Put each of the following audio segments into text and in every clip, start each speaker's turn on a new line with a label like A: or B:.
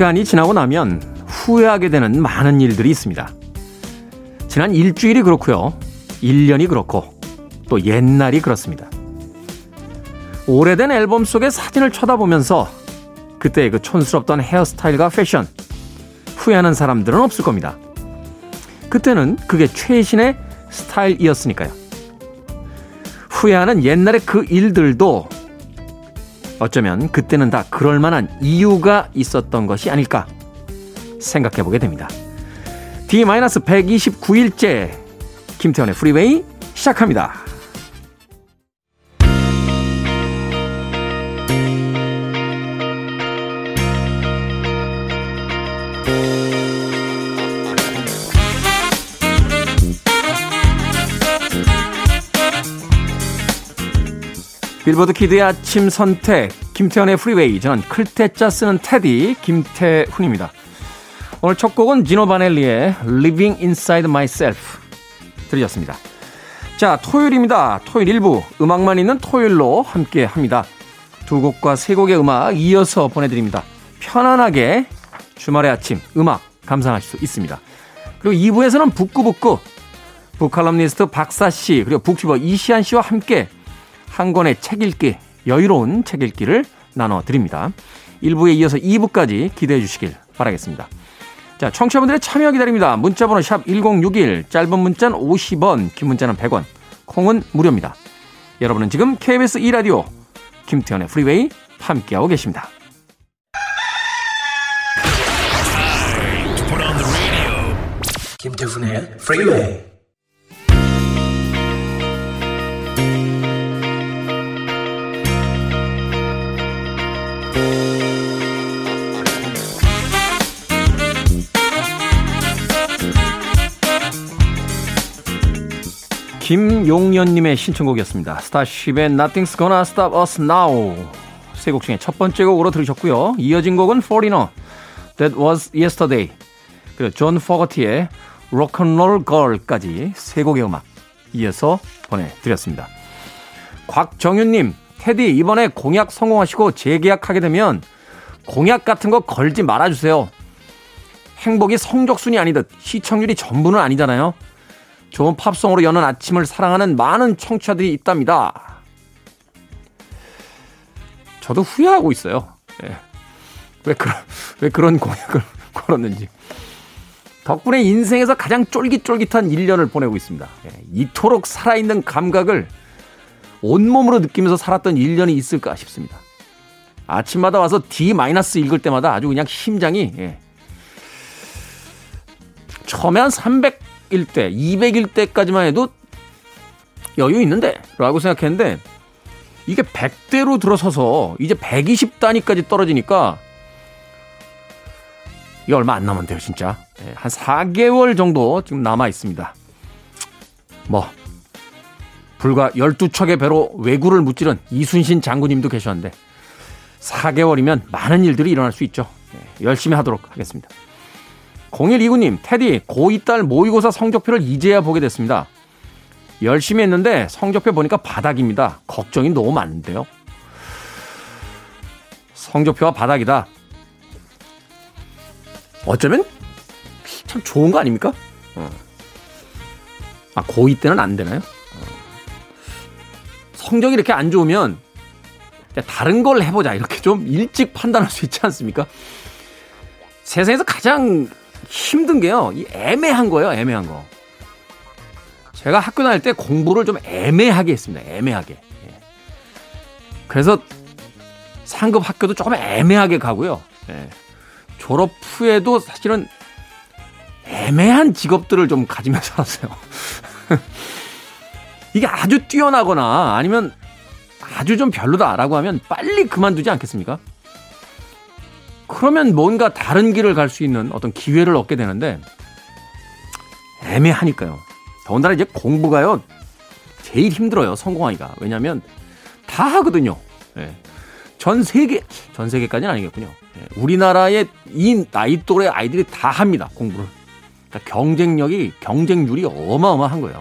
A: 시간이 지나고 나면 후회하게 되는 많은 일들이 있습니다. 지난 일주일이 그렇고요. 1년이 그렇고 또 옛날이 그렇습니다. 오래된 앨범 속의 사진을 쳐다보면서 그때의 그 촌스럽던 헤어스타일과 패션 후회하는 사람들은 없을 겁니다. 그때는 그게 최신의 스타일이었으니까요. 후회하는 옛날의 그 일들도 어쩌면 그때는 다 그럴 만한 이유가 있었던 것이 아닐까 생각해 보게 됩니다. D-129일째 김태훈의 Freeway 시작합니다. 빌보드 kid의 아침 선택 김태훈의 Freeway 저는 클 태 자 쓰는 테디 김태훈입니다. 오늘 첫 곡은 지노 바넬리의 Living Inside Myself 들으셨습니다. 자 토요일입니다. 토요일 일부 음악만 있는 토요일로 함께 합니다. 두 곡과 세 곡의 음악 이어서 보내드립니다. 편안하게 주말의 아침 음악 감상하실 수 있습니다. 그리고 2부에서는 북구북구 북칼럼니스트 박사 씨 그리고 북튜버 이시안 씨와 함께 한 권의 책 읽기, 여유로운 책 읽기를 나눠드립니다. 1부에 이어서 2부까지 기대해 주시길 바라겠습니다. 자, 청취자분들의 참여 기다립니다. 문자번호 샵 1061, 짧은 문자는 50원, 긴 문자는 100원, 콩은 무료입니다. 여러분은 지금 KBS 2라디오 김태훈의 Freeway 함께하고 계십니다. 김태훈의 프리웨이 김용년님의 신청곡이었습니다. 스타쉽의 Nothing's Gonna Stop Us Now 세 곡 중에 첫 번째 곡으로 들으셨고요. 이어진 곡은 Foreigner, That Was Yesterday 그리고 존 포거티의 Rock'n'Roll Girl까지 세 곡의 음악 이어서 보내드렸습니다. 곽정윤님, 테디 이번에 공약 성공하시고 재계약하게 되면 공약 같은 거 걸지 말아주세요. 행복이 성적순이 아니듯 시청률이 전부는 아니잖아요. 좋은 팝송으로 여는 아침을 사랑하는 많은 청취자들이 있답니다. 저도 후회하고 있어요. 네. 왜 그런 왜 그런 공약을 걸었는지. 덕분에 인생에서 가장 쫄깃쫄깃한 1년을 보내고 있습니다. 네. 이토록 살아있는 감각을 온몸으로 느끼면서 살았던 1년이 있을까 싶습니다. 아침마다 와서 D- 읽을 때마다 아주 그냥 심장이 예. 처음에 한 300, 100일 때, 200일 때까지만 해도 여유 있는데? 라고 생각했는데, 이게 100대로 들어서서 이제 120단위까지 떨어지니까, 이게 얼마 안 남았대요, 진짜. 네, 한 4개월 정도 지금 남아 있습니다. 뭐, 불과 12척의 배로 외구를 무찌른 이순신 장군님도 계셨는데, 4개월이면 많은 일들이 일어날 수 있죠. 네, 열심히 하도록 하겠습니다. 0129님, 테디, 고2 딸 모의고사 성적표를 이제야 보게 됐습니다. 열심히 했는데 성적표 보니까 바닥입니다. 걱정이 너무 많은데요. 성적표가 바닥이다. 어쩌면 참 좋은 거 아닙니까? 어. 아, 고2 때는 안 되나요? 어. 성적이 이렇게 안 좋으면 다른 걸 해보자. 이렇게 좀 일찍 판단할 수 있지 않습니까? 세상에서 가장 힘든 게요. 이 애매한 거예요. 애매한 거. 제가 학교 다닐 때 공부를 좀 애매하게 했습니다. 애매하게. 예. 그래서 상급 학교도 조금 애매하게 가고요. 예. 졸업 후에도 사실은 애매한 직업들을 좀 가지면서 살았어요. 이게 아주 뛰어나거나 아니면 아주 좀 별로다라고 하면 빨리 그만두지 않겠습니까? 그러면 뭔가 다른 길을 갈 수 있는 어떤 기회를 얻게 되는데 애매하니까요. 더군다나 이제 공부가요. 제일 힘들어요. 성공하기가. 왜냐하면 다 하거든요. 예. 전 세계, 전 세계까지는 아니겠군요. 예. 우리나라의 이 나이 또래 아이들이 다 합니다. 공부를. 그러니까 경쟁력이, 경쟁률이 어마어마한 거예요.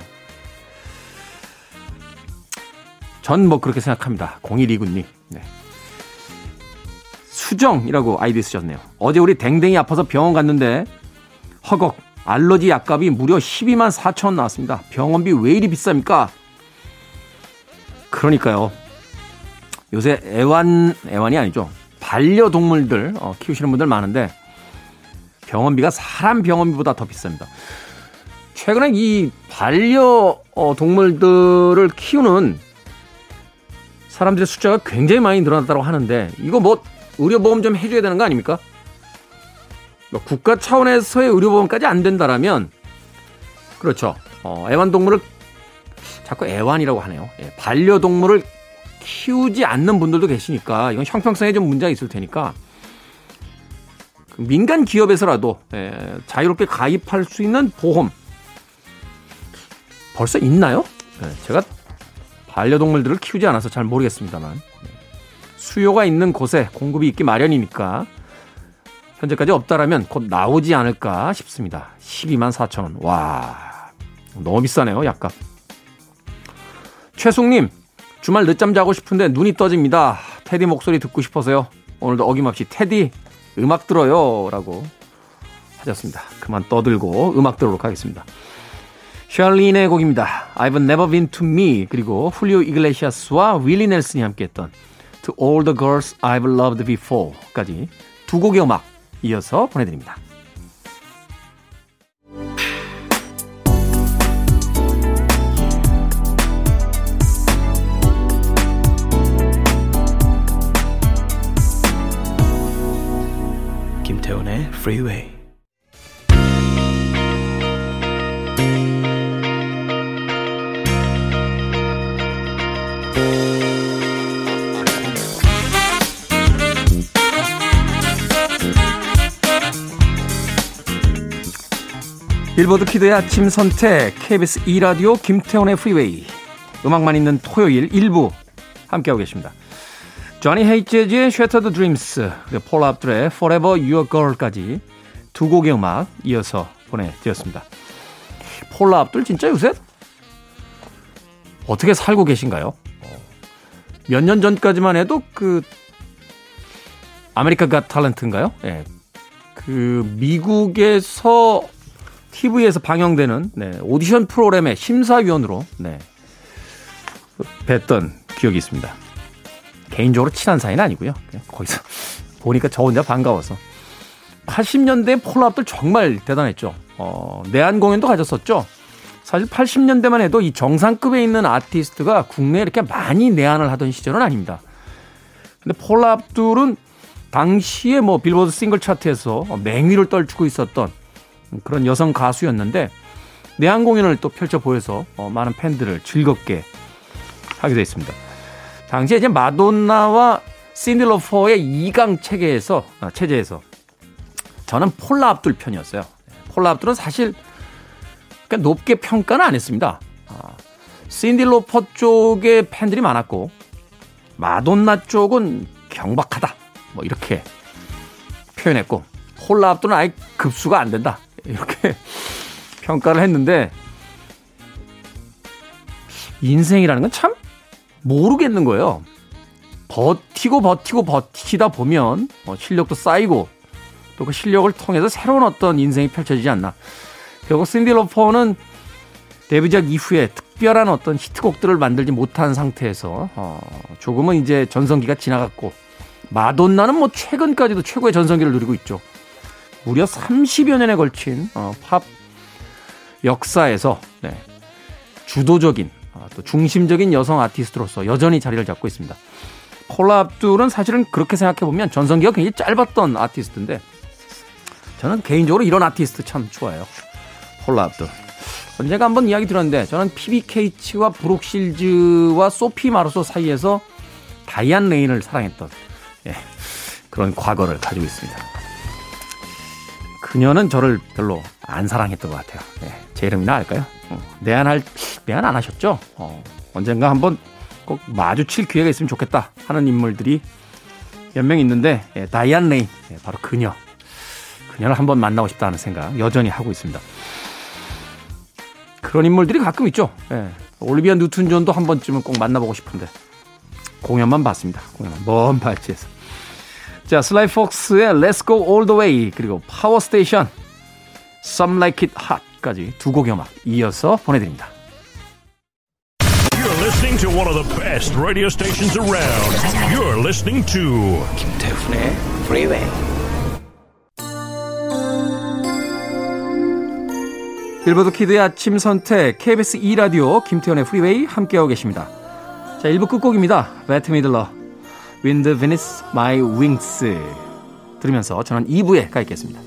A: 전 뭐 그렇게 생각합니다. 0129님. 네. 수정이라고 아이디 쓰셨네요. 어제 우리 댕댕이 아파서 병원 갔는데 허걱 알러지 약값이 무려 12만 4천 원 나왔습니다. 병원비 왜 이리 비쌉니까? 그러니까요. 요새 애완 애완이 아니죠. 반려동물들 어, 키우시는 분들 많은데 병원비가 사람 병원비보다 더 비쌉니다. 최근에 이 반려동물들을 키우는 사람들의 숫자가 굉장히 많이 늘어났다고 하는데 이거 뭐 의료보험 좀 해줘야 되는 거 아닙니까? 뭐 국가 차원에서의 의료보험까지 안 된다라면 그렇죠. 어, 애완동물을 자꾸 애완이라고 하네요. 예, 반려동물을 키우지 않는 분들도 계시니까 이건 형평성에 좀 문제가 있을 테니까 그 민간 기업에서라도 예, 자유롭게 가입할 수 있는 보험 벌써 있나요? 예, 제가 반려동물들을 키우지 않아서 잘 모르겠습니다만 수요가 있는 곳에 공급이 있기 마련이니까 현재까지 없다라면 곧 나오지 않을까 싶습니다. 12만 4천 원. 와 너무 비싸네요 약값. 최숙님 주말 늦잠 자고 싶은데 눈이 떠집니다. 테디 목소리 듣고 싶어서요. 오늘도 어김없이 테디 음악 들어요 라고 하셨습니다. 그만 떠들고 음악 들어오도록 하겠습니다. 셜린의 곡입니다. I've never been to me 그리고 훌리오 이글레시아스와 윌리 넬슨이 함께했던 To all the girls I've loved before까지 두 곡의 음악 이어서 보내드립니다.
B: 김태훈의 Freeway.
A: 빌보드 kid의 아침 선택 KBS 2라디오 김태훈의 Freeway 음악만 있는 토요일 일부 함께하고 계십니다. 조니 헤이츠 재즈의 Shattered Dreams 그리고 폴라 압둘의 Forever Your Girl까지 두 곡의 음악 이어서 보내드렸습니다. 폴라 압둘 진짜 요새 어떻게 살고 계신가요? 몇 년 전까지만 해도 그 America Got Talent인가요? 예. 그 미국에서 TV에서 방영되는 네, 오디션 프로그램의 심사위원으로 네, 뵀던 기억이 있습니다. 개인적으로 친한 사이는 아니고요. 거기서 보니까 저 혼자 반가워서. 80년대 폴랍들 정말 대단했죠. 어, 내한 공연도 가졌었죠. 사실 80년대만 해도 이 정상급에 있는 아티스트가 국내에 이렇게 많이 내한을 하던 시절은 아닙니다. 근데 폴랍들은 당시에 뭐 빌보드 싱글 차트에서 맹위를 떨치고 있었던 그런 여성 가수였는데 내한 공연을 또 펼쳐 보여서 어, 많은 팬들을 즐겁게 하게 됐습니다. 당시에 이제 마돈나와 신딜러퍼의 2강 체계에서 아, 체제에서 저는 폴라 압둘 편이었어요. 폴라 압둘은 사실 높게 평가는 안 했습니다. 아, 신딜로퍼 쪽에 팬들이 많았고 마돈나 쪽은 경박하다. 뭐 이렇게 표현했고 폴라 압둘은 아예 급수가 안 된다. 이렇게 평가를 했는데 인생이라는 건 참 모르겠는 거예요. 버티고 버티고 버티다 보면 어, 실력도 쌓이고 또 그 실력을 통해서 새로운 어떤 인생이 펼쳐지지 않나. 결국 신디 로퍼는 데뷔작 이후에 특별한 어떤 히트곡들을 만들지 못한 상태에서 어, 조금은 이제 전성기가 지나갔고 마돈나는 뭐 최근까지도 최고의 전성기를 누리고 있죠. 무려 30여 년에 걸친 어, 팝 역사에서 네, 주도적인 어, 또 중심적인 여성 아티스트로서 여전히 자리를 잡고 있습니다. 폴라 압둘은 사실은 그렇게 생각해 보면 전성기가 굉장히 짧았던 아티스트인데 저는 개인적으로 이런 아티스트 참 좋아해요. 폴라 압둘. 언제가 한번 이야기 들었는데 저는 PBK치와 브룩실즈와 소피 마르소 사이에서 다이안 레인을 사랑했던 예, 그런 과거를 가지고 있습니다. 그녀는 저를 별로 안 사랑했던 것 같아요. 네, 제 이름이나 알까요? 어, 내한할 내한 안 하셨죠? 어, 언젠가 한번 꼭 마주칠 기회가 있으면 좋겠다 하는 인물들이 몇 명 있는데 예, 다이안 레인 예, 바로 그녀 그녀를 한번 만나고 싶다는 생각 여전히 하고 있습니다. 그런 인물들이 가끔 있죠. 예, 올리비아 뉴튼 존도 한 번쯤은 꼭 만나보고 싶은데 공연만 봤습니다. 공연만 먼 발치에서 자, 슬라이 폭스의 Let's Go All The Way 그리고 파워 스테이션 Some Like It Hot까지 두 곡의 음악 이어서 보내드립니다.
B: You're listening to one of the best radio stations around. You're listening to
C: 김태훈의 Freeway.
A: 빌보드 키드의 아침 선택 KBS 2 라디오 김태훈의 프리웨이 함께하고 계십니다. 자, 1부 끝곡입니다. 베트 미들러 Wind Beneath My Wings 들으면서 저는 2부에 가 있겠습니다.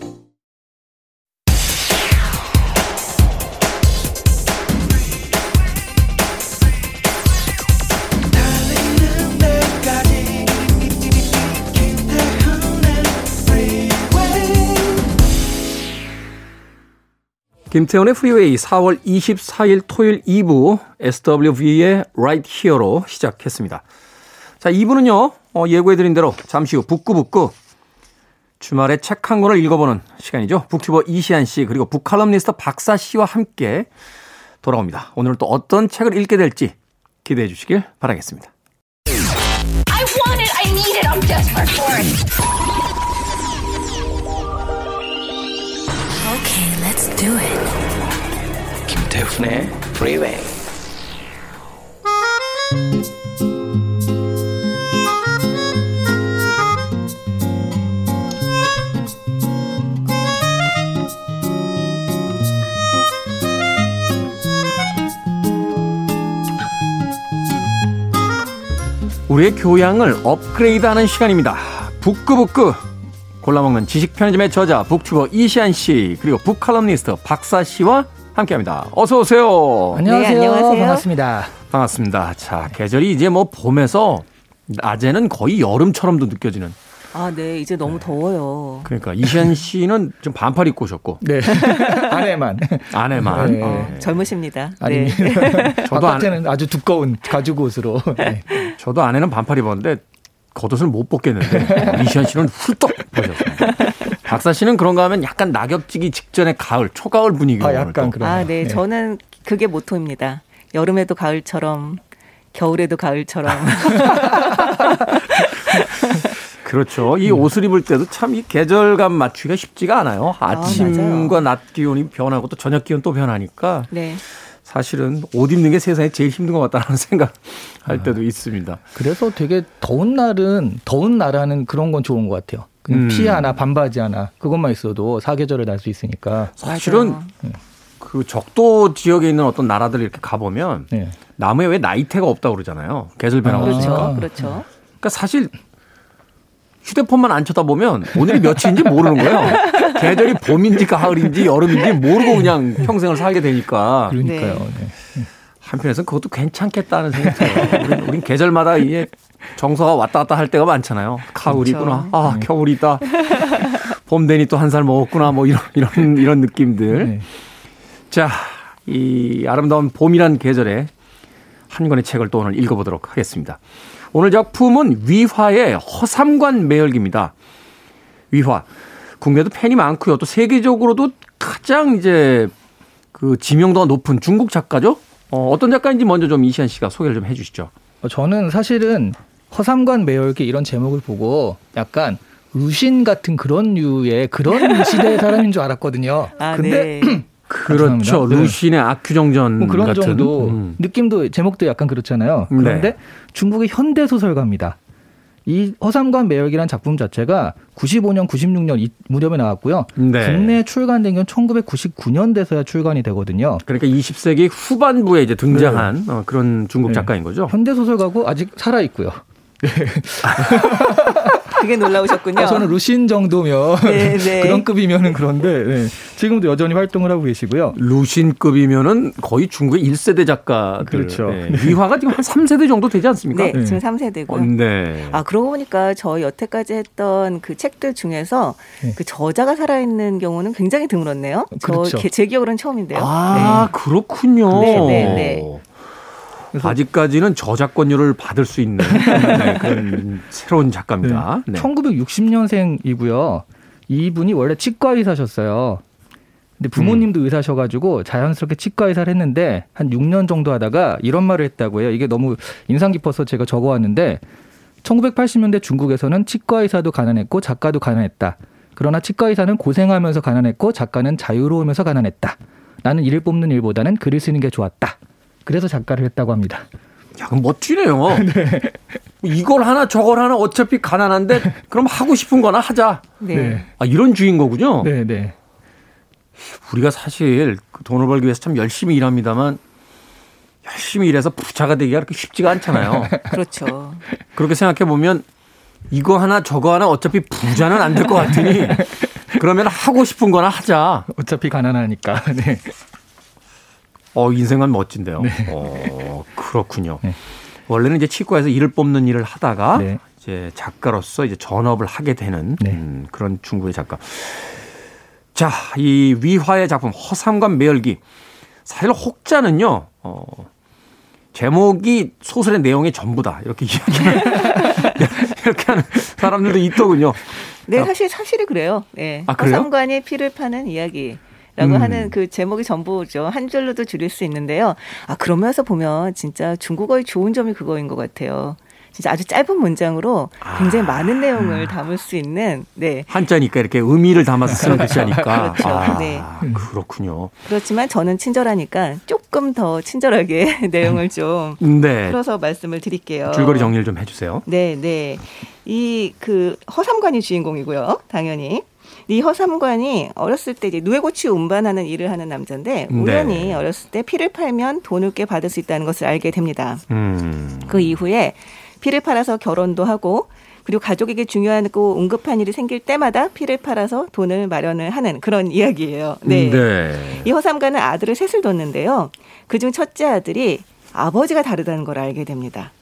A: 김태훈의 프리웨이 4월 24일 토요일 2부 SWV의 Right Here로 시작했습니다. 자, 2부는요, 어, 예고해드린 대로 잠시 후 북구북구 주말에 책 한 권을 읽어보는 시간이죠. 북튜버 이시한 씨 그리고 북칼럼니스트 박사 씨와 함께 돌아옵니다. 오늘은 또 어떤 책을 읽게 될지 기대해 주시길 바라겠습니다.
D: I want it. I need it. I'm desperate for it.
E: Okay, let's do it.
C: 김태훈의 Freeway.
A: 우리의 교양을 업그레이드하는 시간입니다. 북구북구 골라먹는 지식 편의점의 저자 북튜버 이시안 씨 그리고 북칼럼니스트 박사 씨와 함께합니다. 어서 오세요.
F: 안녕하세요.
G: 네, 안녕하세요.
F: 반갑습니다.
A: 반갑습니다. 자 계절이 이제 뭐 봄에서 낮에는 거의 여름처럼도 느껴지는.
G: 아, 네. 이제 너무 더워요.
A: 그러니까 이시안 씨는 좀 반팔 입고 오셨고
F: 네. 안에만.
A: 안에만.
F: 네.
G: 어, 젊으십니다.
F: 아니,
G: 네.
A: 저도 안-
F: 바깥에는 아주 두꺼운 가죽 옷으로. 네.
A: 저도 안에는 반팔 입었는데 겉옷을 못 벗겠는데 이시안 씨는 훌떡 벗었습니다. 박사 씨는 그런가 하면 약간 낙엽지기 직전의 가을, 초가을 분위기로
F: 아, 약간 그런.
G: 아, 네. 저는 그게 모토입니다. 여름에도 가을처럼, 겨울에도 가을처럼.
A: 그렇죠. 이 옷을 입을 때도 참 이 계절감 맞추기가 쉽지가 않아요. 아침과 낮 기온이 변하고 또 저녁 기온 또 변하니까
G: 네.
A: 사실은 옷 입는 게 세상에 제일 힘든 것 같다는 생각 할 때도 있습니다.
F: 그래서 되게 더운 날은 더운 나라는 그런 건 좋은 것 같아요. 그냥
A: 음.
F: 티 하나 반바지 하나 그것만 있어도 사계절을 날 수 있으니까.
A: 사실은
G: 맞아요.
A: 그 적도 지역에 있는 어떤 나라들 이렇게 가보면
F: 네.
A: 나무에 왜 나이테가 없다고 그러잖아요. 계절 변화가
G: 그렇죠.
A: 없으니까.
G: 그렇죠.
A: 그러니까 사실 휴대폰만 안 쳐다보면 오늘이 며칠인지 모르는 거예요. 계절이 봄인지 가을인지 여름인지 모르고 그냥 평생을 살게 되니까
F: 그러니까요.
G: 네.
F: 네.
A: 한편에서는 그것도 괜찮겠다는 생각이 들어요. 우린, 우린 계절마다 이게 정서가 왔다 갔다 할 때가 많잖아요. 가을이구나. 아, 겨울이다. 봄 되니 또 한 살 먹었구나. 뭐 이런, 이런, 이런 느낌들.
F: 네.
A: 자, 이 아름다운 봄이란 계절에 한 권의 책을 또 오늘 읽어보도록 하겠습니다. 오늘 작품은 위화의 허삼관 매열기입니다. 위화. 국내도 팬이 많고요. 또 세계적으로도 가장 이제 그 지명도가 높은 중국 작가죠. 어, 어떤 작가인지 먼저 좀 이시안 씨가 소개를 좀 해주시죠.
F: 어, 저는 사실은 허삼관 매열기 이런 제목을 보고 약간 루신 같은 그런 류의 그런 시대의 사람인 줄 알았거든요.
G: 아,
F: 근데
G: 네.
A: 그렇죠.
F: 네.
A: 루신의 아큐정전
F: 뭐 그런
A: 같은.
F: 정도
A: 음.
F: 느낌도 제목도 약간 그렇잖아요.
A: 네.
F: 그런데 중국의 현대 소설가입니다. 이 허삼관 매역이라는 작품 자체가 95년, 96년 이 무렵에 나왔고요.
A: 네.
F: 국내 출간된 건 1999년대서야 출간이 되거든요.
A: 그러니까 20세기 후반부에 이제 등장한 어, 그런 중국
F: 네.
A: 작가인 거죠.
F: 현대 소설가고 아직 살아 있고요.
G: 그게 놀라우셨군요.
F: 아, 저는 루신 정도면
G: 네, 네.
F: 그런 급이면은 그런데 네. 지금도 여전히 활동을 하고 계시고요.
A: 루신급이면은 거의 중국의 1세대 작가들.
F: 그렇죠.
A: 네. 위화가 지금 한 3세대 정도 되지 않습니까?
G: 네,
F: 네.
G: 지금 3세대고요.
A: 어, 네.
G: 아, 그러고 보니까 저 여태까지 했던 그 책들 중에서
F: 네.
G: 그 저자가 살아있는 경우는 굉장히 드물었네요.
F: 그렇죠.
G: 저, 게- 제 기억으로는 처음인데요.
A: 아, 그렇군요.
G: 네, 네, 네.
A: 아직까지는 저작권료를 받을 수 있는 네, 그런 새로운 작가입니다. 네.
F: 1960년생이고요. 이분이 원래 치과 의사셨어요. 근데 부모님도
A: 음.
F: 의사셔가지고 자연스럽게 치과 의사를 했는데 한 6년 정도 하다가 이런 말을 했다고 해요. 이게 너무 인상 깊어서 제가 적어왔는데 1980년대 중국에서는 치과 의사도 가난했고 작가도 가난했다. 그러나 치과 의사는 고생하면서 가난했고 작가는 자유로우면서 가난했다. 나는 일을 뽑는 일보다는 글을 쓰는 게 좋았다. 그래서 작가를 했다고 합니다.
A: 야, 그럼 멋지네요. 이걸 하나 저걸 하나 어차피 가난한데 그럼 하고 싶은 거나 하자.
G: 네.
A: 아, 이런 주인 거군요.
F: 네, 네.
A: 우리가 사실 그 돈을 벌기 위해서 참 열심히 일합니다만 열심히 일해서 부자가 되기가 그렇게 쉽지가 않잖아요.
G: 그렇죠.
A: 그렇게 생각해 보면 이거 하나 저거 하나 어차피 부자는 안 될 것 같으니 그러면 하고 싶은 거나 하자.
F: 어차피 가난하니까. 네.
A: 어, 인생은 멋진데요. 어, 그렇군요.
F: 네.
A: 원래는 이제 치과에서 일을 뽑는 일을 하다가
F: 네.
A: 이제 작가로서 이제 전업을 하게 되는
F: 네.
A: 음, 그런 중국의 작가. 자, 이 위화의 작품 허삼관 매열기. 사실 혹자는요. 어, 제목이 소설의 내용의 전부다. 이렇게 이야기를 이렇게 하는 사람들도 있더군요.
G: 네, 사실 사실이 그래요. 네.
A: 아, 그래요?
G: 허삼관이 피를 파는 이야기. 라고
A: 음.
G: 하는 그 제목이 전부죠. 한 줄로도 줄일 수 있는데요. 아, 그러면서 보면 진짜 중국어의 좋은 점이 그거인 것 같아요. 진짜 아주 짧은 문장으로 굉장히 많은 내용을 담을 수 있는, 네.
A: 한자니까 이렇게 의미를 담아서 쓰는 글자니까.
G: 그렇죠.
A: 아,
G: 네.
A: 그렇군요.
G: 그렇지만 저는 친절하니까 조금 더 친절하게 내용을 좀
A: 네.
G: 풀어서 말씀을 드릴게요.
A: 줄거리 정리를 좀 해주세요.
G: 네, 네. 이 그 허삼관이 주인공이고요. 당연히. 이 허삼관이 어렸을 때 이제 누에고치 운반하는 일을 하는 남자인데
A: 네.
G: 우연히 어렸을 때 피를 팔면 돈을 꽤 받을 수 있다는 것을 알게 됩니다.
A: 음.
G: 그 이후에 피를 팔아서 결혼도 하고 그리고 가족에게 중요하고 응급한 일이 생길 때마다 피를 팔아서 돈을 마련을 하는 그런 이야기예요. 네.
A: 네.
G: 이 허삼관은 아들을 셋을 뒀는데요. 그중 첫째 아들이 아버지가 다르다는 걸 알게 됩니다.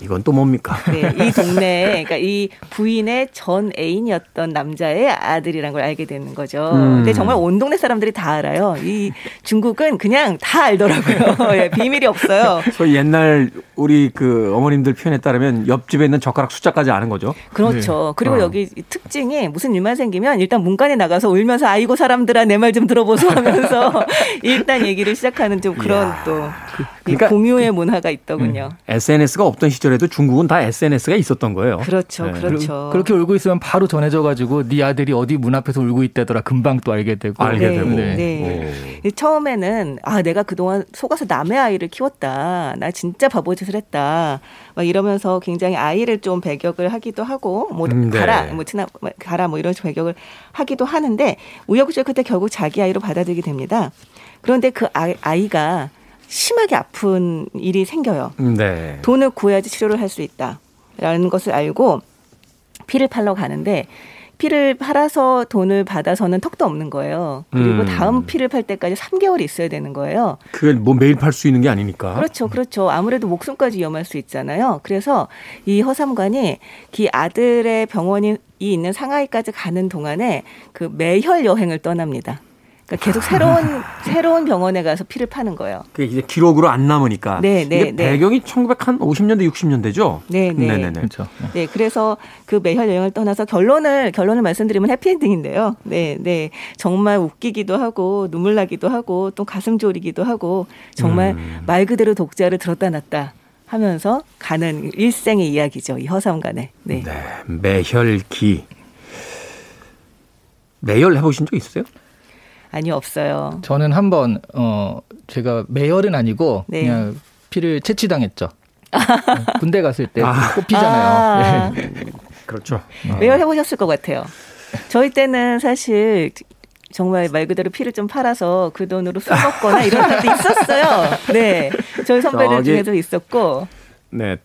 A: 이건 또 뭡니까?
G: 네, 이 동네에 그러니까 이 부인의 전 애인이었던 남자의 아들이란 걸 알게 되는 거죠.
A: 음.
G: 근데 정말 온 동네 사람들이 다 알아요. 이 중국은 그냥 다 알더라고요. 예, 비밀이 없어요.
A: 소위 옛날 우리 그 어머님들 표현에 따르면 옆집에 있는 젓가락 숫자까지 아는 거죠.
G: 그렇죠. 그리고
A: 어.
G: 여기 특징이 무슨 일만 생기면 일단 문간에 나가서 울면서 아이고 사람들아 내 말 좀 들어보소 하면서 일단 얘기를 시작하는 좀 그런
A: 이야.
G: 또이
A: 그러니까
G: 공유의 문화가 있더군요.
A: SNS가 없던 시절 에도 중국은 다 SNS가 있었던 거예요.
G: 그렇죠,
A: 네.
G: 그렇죠.
F: 그렇게 울고 있으면 바로 전해져 가지고 네 아들이 어디 문 앞에서 울고 있다더라. 금방 또 알게 되고.
A: 알게
G: 네,
A: 되고.
G: 네. 이 처음에는 아 내가 그동안 속아서 남의 아이를 키웠다. 나 진짜 바보 짓을 했다. 막 이러면서 굉장히 아이를 좀 배격을 하기도 하고 뭐
A: 음, 네.
G: 가라 뭐 트나 뭐 가라 뭐 이런 식으로 배격을 하기도 하는데 우여곡절 끝에 결국 자기 아이로 받아들이게 됩니다. 그런데 그 아이, 아이가 심하게 아픈 일이 생겨요.
A: 오. 네.
G: 돈을 구해야지 치료를 할 수 있다라는 것을 알고 피를 팔러 가는데 피를 팔아서 돈을 받아서는 턱도 없는 거예요. 그리고
A: 음.
G: 다음 피를 팔 때까지 3개월이 있어야 되는 거예요.
A: 그게 뭐 매일 팔 수 있는 게 아니니까.
G: 그렇죠, 그렇죠. 아무래도 목숨까지 위험할 수 있잖아요. 그래서 이 허삼관이 그 아들의 병원이 있는 상하이까지 가는 동안에 그 매혈 여행을 떠납니다. 그러니까 계속 새로운 새로운 병원에 가서 피를 파는 거예요.
A: 그게 이제 기록으로 안 남으니까.
G: 네, 네,
A: 이게
G: 네.
A: 배경이 1950년대 60년대죠.
G: 네, 네.
A: 네네 네.
F: 그렇죠.
G: 네, 그래서 그 매혈 여행을 떠나서 결론을 결론을 말씀드리면 해피엔딩인데요. 네, 네, 정말 웃기기도 하고 눈물 나기도 하고 또 가슴 졸이기도 하고 정말
A: 음.
G: 말 그대로 독자를 들었다 놨다 하면서 가는 일생의 이야기죠. 이 허삼간에. 네.
A: 네. 매혈기. 매혈 해보신 적 있으세요?
G: 아니 없어요.
F: 저는 한번 어 제가 매열은 아니고
G: 네.
F: 그냥 피를 채취당했죠. 군대 갔을 때
A: 아.
F: 꼽히잖아요.
G: 아.
F: 네.
A: 그렇죠.
G: 매혈 해보셨을 것 같아요. 저희 때는 사실 정말 말 그대로 피를 좀 팔아서 그 돈으로 술 먹거나 이런 적도 있었어요. 네. 저희 선배들
A: 저기-
G: 중에도 있었고.
A: 네.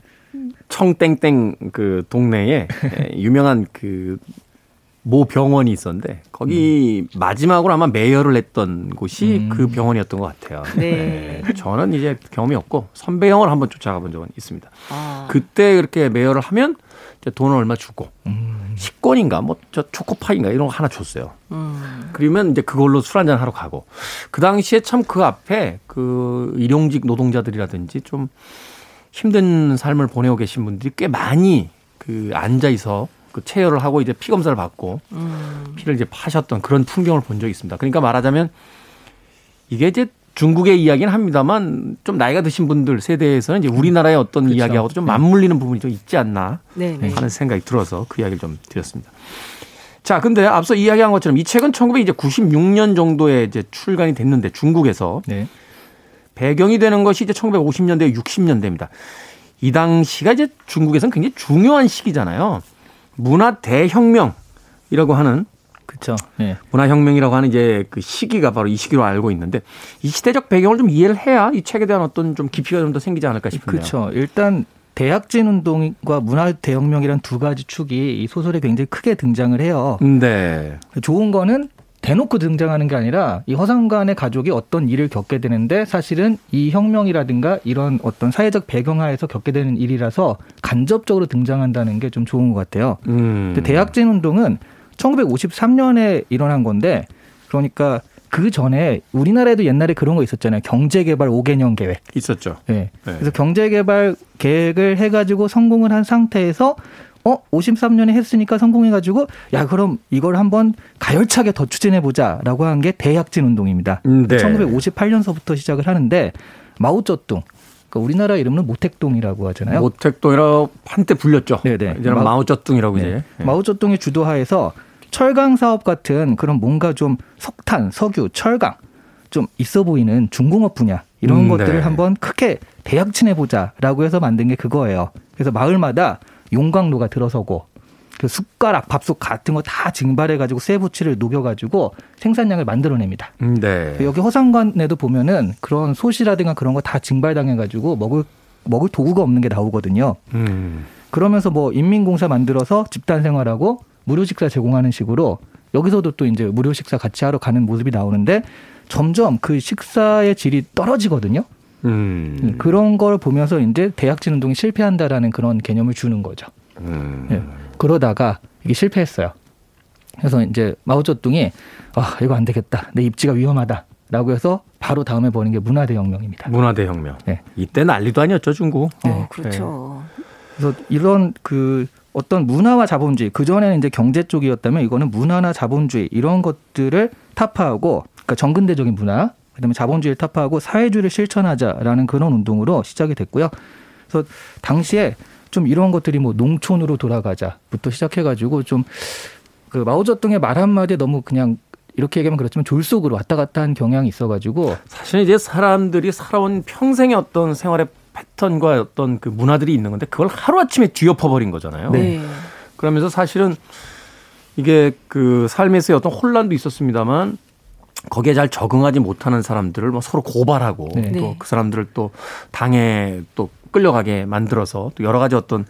A: 청땡땡 그 동네에 예, 유명한 그 모 병원이 있었는데 거기 마지막으로 아마 매열을 했던 곳이
F: 음.
A: 그 병원이었던 것 같아요.
G: 네.
A: 저는 이제 경험이 없고 선배 형을 한번 쫓아가 본 적은 있습니다.
G: 아.
A: 그때 그렇게 매열을 하면 돈을 얼마 주고
F: 음.
A: 식권인가 뭐 저 초코파인가 이런 거 하나 줬어요.
G: 음.
A: 그러면 이제 그걸로 술 한잔 하러 가고 그 당시에 참 그 앞에 그 일용직 노동자들이라든지 좀 힘든 삶을 보내고 계신 분들이 꽤 많이 그 앉아 있어 그 체열을 하고 이제 피 검사를 받고
G: 음.
A: 피를 이제 파셨던 그런 풍경을 본 적이 있습니다. 그러니까 말하자면 이게 이제 중국의 이야기는 합니다만 좀 나이가 드신 분들 세대에서는 이제 우리나라의 어떤
F: 그쵸.
A: 이야기하고도 좀
F: 네.
A: 맞물리는 부분이 좀 있지 않나
G: 네, 네.
A: 하는 생각이 들어서 그 이야기를 좀 드렸습니다. 자, 근데 앞서 이야기한 것처럼 이 책은 1996년 정도에 이제 출간이 됐는데 중국에서
F: 네.
A: 배경이 되는 것이 이제 1950년대, 60년대입니다. 이 당시가 이제 중국에서는 굉장히 중요한 시기잖아요. 문화 대혁명이라고 하는
F: 그렇죠. 네.
A: 문화혁명이라고 하는 이제 그 시기가 바로 이 시기로 알고 있는데 이 시대적 배경을 좀 이해를 해야 이 책에 대한 어떤 좀 깊이가 좀 더 생기지 않을까 싶은데요.
F: 그렇죠. 일단 대약진 운동과 문화 대혁명이란 두 가지 축이 이 소설에 굉장히 크게 등장을 해요.
A: 네.
F: 좋은 거는 대놓고 등장하는 게 아니라 이 허상관의 가족이 어떤 일을 겪게 되는데 사실은 이 혁명이라든가 이런 어떤 사회적 배경하에서 겪게 되는 일이라서 간접적으로 등장한다는 게 좀 좋은 것 같아요.
A: 음.
F: 대약진 운동은 1953년에 일어난 건데 그러니까 그 전에 우리나라에도 옛날에 그런 거 있었잖아요. 경제개발 5개년 계획.
A: 있었죠.
F: 예.
A: 네.
F: 그래서 경제개발 계획을 해가지고 성공을 한 상태에서 어 53년에 했으니까 성공해가지고 야 그럼 이걸 한번 가열차게 더 추진해보자라고 한 게 대약진 운동입니다.
A: 음, 네.
F: 1958년서부터 시작을 하는데 마오쩌둥 그러니까 우리나라 이름은 모택동이라고 하잖아요.
A: 모택동이라고 한때 불렸죠.
F: 네네.
A: 이제는
F: 마-
A: 마오쩌둥이라고
F: 네.
A: 이제. 예.
F: 마오쩌둥의 주도하에서 철강 사업 같은 그런 뭔가 좀 석탄, 석유, 철강 좀 있어 보이는 중공업 분야 이런
A: 음,
F: 것들을
A: 네.
F: 한번 크게 대약친해 보자라고 해서 만든 게 그거예요. 그래서 마을마다 용광로가 들어서고 그 숟가락, 밥솥 같은 거 다 증발해 가지고 쇠부치를 녹여 가지고 생산량을 만들어냅니다.
A: 음, 네.
F: 여기 허상관에도 보면은 그런 솥이라든가 그런 거 다 증발당해 가지고 먹을 먹을 도구가 없는 게 나오거든요.
A: 음.
F: 그러면서 뭐 인민공사 만들어서 집단 생활하고 무료 식사 제공하는 식으로 여기서도 또 이제 무료 식사 같이 하러 가는 모습이 나오는데 점점 그 식사의 질이 떨어지거든요.
A: 음.
F: 그런 걸 보면서 이제 대약진 운동이 실패한다라는 그런 개념을 주는 거죠.
A: 음.
F: 예. 그러다가 이게 실패했어요. 그래서 이제 마오쩌둥이 아 이거 안 되겠다. 내 입지가 위험하다라고 해서 바로 다음에 버린 게 문화대혁명입니다.
A: 문화대혁명.
F: 네.
A: 이때 난리도 아니었죠 중국.
G: 어, 그렇죠.
F: 그래서 이런 그 어떤 문화와 자본주의 그 전에는 이제 경제 쪽이었다면 이거는 문화나 자본주의 이런 것들을 타파하고 그러니까 정근대적인 문화 그다음에 자본주의를 타파하고 사회주의를 실천하자라는 그런 운동으로 시작이 됐고요. 그래서 당시에 좀 이런 것들이 뭐 농촌으로 돌아가자부터 시작해가지고 좀 그 마오쩌둥의 말 한마디에 너무 그냥 이렇게 얘기하면 그렇지만 졸속으로 왔다 갔다 한 경향이 있어가지고
A: 사실 이제 사람들이 살아온 평생의 어떤 생활의 패턴과 어떤 그 문화들이 있는 건데 그걸 하루아침에 뒤엎어 버린 거잖아요.
G: 네.
A: 그러면서 사실은 이게 그 삶에서의 어떤 혼란도 있었습니다만 거기에 잘 적응하지 못하는 사람들을 뭐 서로 고발하고
F: 네.
A: 또
G: 네.
A: 그 사람들을 또 당에 또 끌려가게 만들어서 또 여러 가지 어떤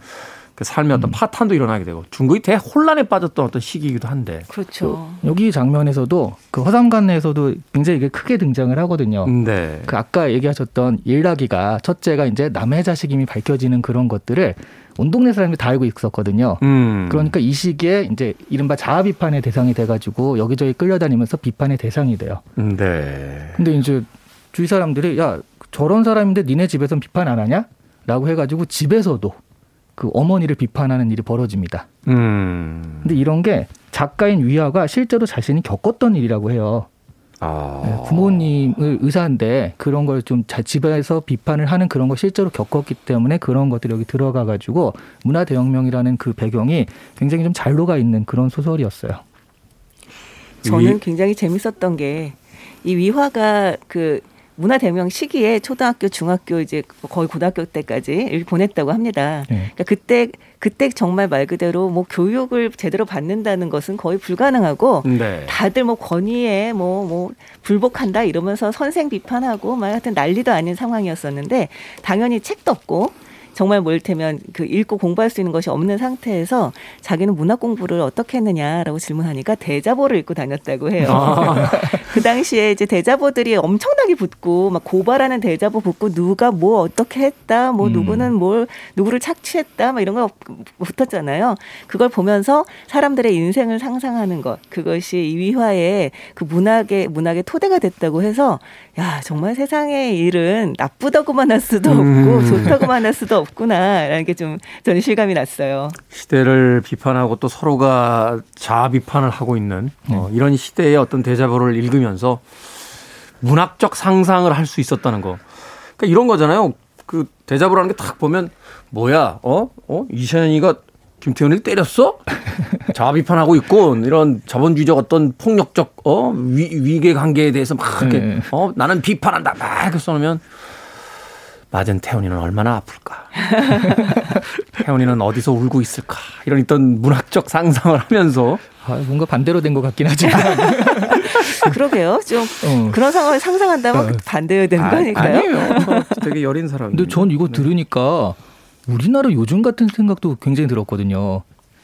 A: 그 삶의 어떤 파탄도 일어나게 되고 중국이 대 혼란에 빠졌던 어떤 시기이기도 한데
G: 그렇죠.
F: 여기 장면에서도 그 허상관에서도 굉장히 이게 크게 등장을 하거든요.
A: 네.
F: 그 아까 얘기하셨던 일나기가 첫째가 이제 남의 자식임이 밝혀지는 그런 것들을 온 동네 사람들이 다 알고 있었거든요.
A: 음.
F: 그러니까 이 시기에 이제 이른바 자아 비판의 대상이 돼가지고 여기저기 끌려다니면서 비판의 대상이 돼요.
A: 음, 네.
F: 근데 이제 주위 사람들이 야 저런 사람인데 니네 집에선 비판 안 하냐? 라고 해가지고 집에서도 그 어머니를 비판하는 일이 벌어집니다.
A: 음.
F: 근데 이런 게 작가인 위아가 실제로 자신이 겪었던 일이라고 해요.
A: 아.
F: 네, 부모님을 의사인데 그런 걸 좀 집에서 비판을 하는 그런 걸 실제로 겪었기 때문에 그런 것들이 여기 들어가 가지고 문화 대혁명이라는 그 배경이 굉장히 좀 잘 녹아 있는 그런 소설이었어요.
G: 저는
A: 위-
G: 굉장히 재밌었던 게 이 위화가 그 문화 대명 시기에 초등학교, 중학교 이제 거의 고등학교 때까지 보냈다고 합니다.
F: 네.
G: 그러니까 그때 그때 정말 말 그대로 뭐 교육을 제대로 받는다는 것은 거의 불가능하고
A: 네.
G: 다들 뭐 권위에 뭐뭐 불복한다 이러면서 선생 비판하고 막 하여튼 난리도 아닌 상황이었었는데 당연히 책도 없고 정말 뭐 이를테면 그 읽고 공부할 수 있는 것이 없는 상태에서 자기는 문학 공부를 어떻게 했느냐라고 질문하니까 대자보를 읽고 다녔다고 해요.
A: 아.
G: 그 당시에 이제 대자보들이 엄청나게 붙고 막 고발하는 대자보 붙고 누가 뭐 어떻게 했다, 뭐
F: 음.
G: 누구는 뭘 누구를 착취했다, 막 이런 거 붙었잖아요. 그걸 보면서 사람들의 인생을 상상하는 것 그것이 이 위화의 그 문학의 문학의 토대가 됐다고 해서 야 정말 세상의 일은 나쁘다고만 할 수도 없고
A: 음.
G: 좋다고만 할 수도 없 구나라는 게 좀 저는 실감이 났어요.
A: 시대를 비판하고 또 서로가 자아 비판을 하고 있는 어, 이런 시대의 어떤 대자보를 읽으면서 문학적 상상을 할 수 있었다는 거. 그러니까 이런 거잖아요. 그 대자보라는 게 딱 보면 뭐야, 어, 어, 이시연이가 김태훈을 때렸어? 자아 비판하고 있고 이런 자본주의적 어떤 폭력적 어 위, 위계 관계에 대해서 막 이렇게
F: 네.
A: 어 나는 비판한다 막 이렇게 써놓으면 맞은 태훈이는 얼마나 아플까? 태훈이는 어디서 울고 있을까? 이런 어떤 문학적 상상을 하면서
F: 아, 뭔가 반대로 된 것 같긴 하지만.
G: 그러게요. 좀
F: 어.
G: 그런 상황을 상상한다면
F: 어.
G: 반대여야 되는 거 아닐까요?
A: 아니에요. 저 되게 여린 사람.
F: 근데 전 이거 들으니까 우리나라 요즘 같은 생각도 굉장히 들었거든요.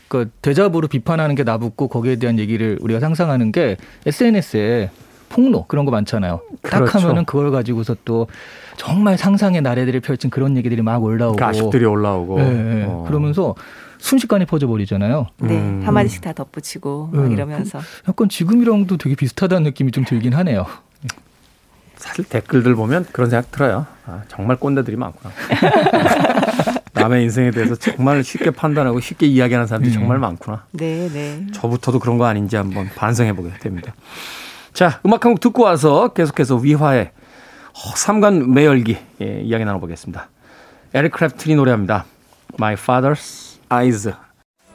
F: 그러니까 대자보로 비판하는 게 나붙고 거기에 대한 얘기를 우리가 상상하는 게 SNS에 폭로 그런 거 많잖아요. 딱
A: 그렇죠.
F: 하면은 그걸 가지고서 또 정말 상상의 나래들을 펼친 그런 얘기들이 막 올라오고
A: 가십들이 올라오고.
F: 예, 예.
A: 어.
F: 그러면서 순식간에 퍼져버리잖아요.
G: 네,
A: 음.
G: 한 마디씩 다 덧붙이고 막
F: 음.
G: 이러면서
F: 약간 지금이랑도 되게 비슷하다는 느낌이 좀 들긴 하네요.
A: 사실 댓글들 보면 그런 생각 들어요. 아, 정말 꼰대들이 많구나. 남의 인생에 대해서 정말 쉽게 판단하고 쉽게 이야기하는 사람들이
F: 음.
A: 정말 많구나.
G: 네, 네.
A: 저부터도 그런 거 아닌지 한번 반성해 보게 됩니다. 자, 음악 한 곡 듣고 와서 계속해서 위화의 허삼관 매혈기 예, 이야기 나눠보겠습니다. 에릭 클랩튼이 노래합니다. My Father's Eyes.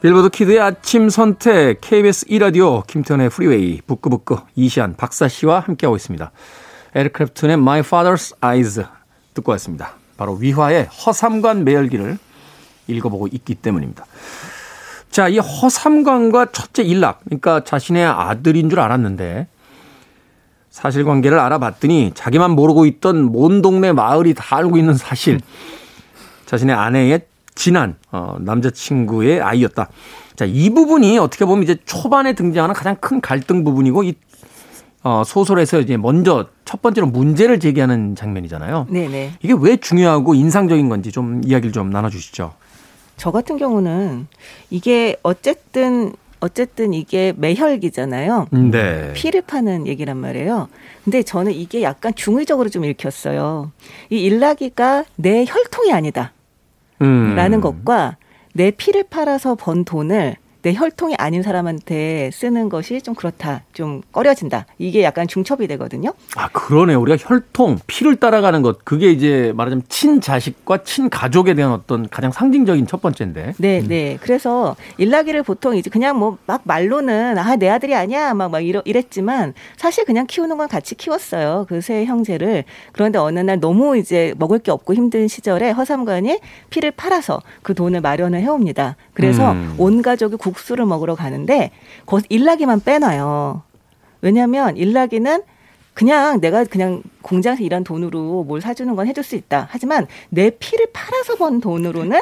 A: 빌보드 키드의 아침 선택 KBS 2라디오 김태훈의 프리웨이 부끄부끄 이시한 박사 씨와 함께하고 있습니다. 에릭 클랩튼의 My Father's Eyes 듣고 왔습니다. 바로 위화의 허삼관 매혈기를 읽어보고 있기 때문입니다. 자, 이 허삼관과 첫째 일락, 그러니까 자신의 아들인 줄 알았는데 사실관계를 알아봤더니 자기만 모르고 있던 온 동네 마을이 다 알고 있는 사실. 자신의 아내의 진한 어, 남자친구의 아이였다. 자, 이 부분이 어떻게 보면 이제 초반에 등장하는 가장 큰 갈등 부분이고 이 어, 소설에서 이제 먼저 첫 번째로 문제를 제기하는 장면이잖아요.
G: 네, 네.
A: 이게 왜 중요하고 인상적인 건지 좀 이야기를 좀 나눠주시죠.
G: 저 같은 경우는 이게 어쨌든 어쨌든 이게 매혈기잖아요.
A: 네.
G: 피를 파는 얘기란 말이에요. 근데 저는 이게 약간 중의적으로 좀 읽혔어요. 이 일나기가 내 혈통이 아니다.
A: 음.
G: 라는 것과 내 피를 팔아서 번 돈을 내 혈통이 아닌 사람한테 쓰는 것이 좀 그렇다. 좀 꺼려진다. 이게 약간 중첩이 되거든요.
A: 아, 그러네. 우리가 혈통, 피를 따라가는 것, 그게 이제 말하자면 친자식과 친가족에 대한 어떤 가장 상징적인 첫 번째인데.
G: 네, 네. 그래서 일나기를 보통 이제 그냥 뭐 막 말로는 아, 내 아들이 아니야. 막, 막 이러, 이랬지만 사실 그냥 키우는 건 같이 키웠어요. 그 세 형제를. 그런데 어느 날 너무 이제 먹을 게 없고 힘든 시절에 허삼관이 피를 팔아서 그 돈을 마련을 해옵니다. 그래서
A: 음.
G: 온 가족이 국 수를 먹으러 가는데 거기서 일나기만 빼놔요. 왜냐하면 일나기는 그냥 내가 그냥 공장에서 일한 돈으로 뭘 사주는 건 해줄 수 있다. 하지만 내 피를 팔아서 번 돈으로는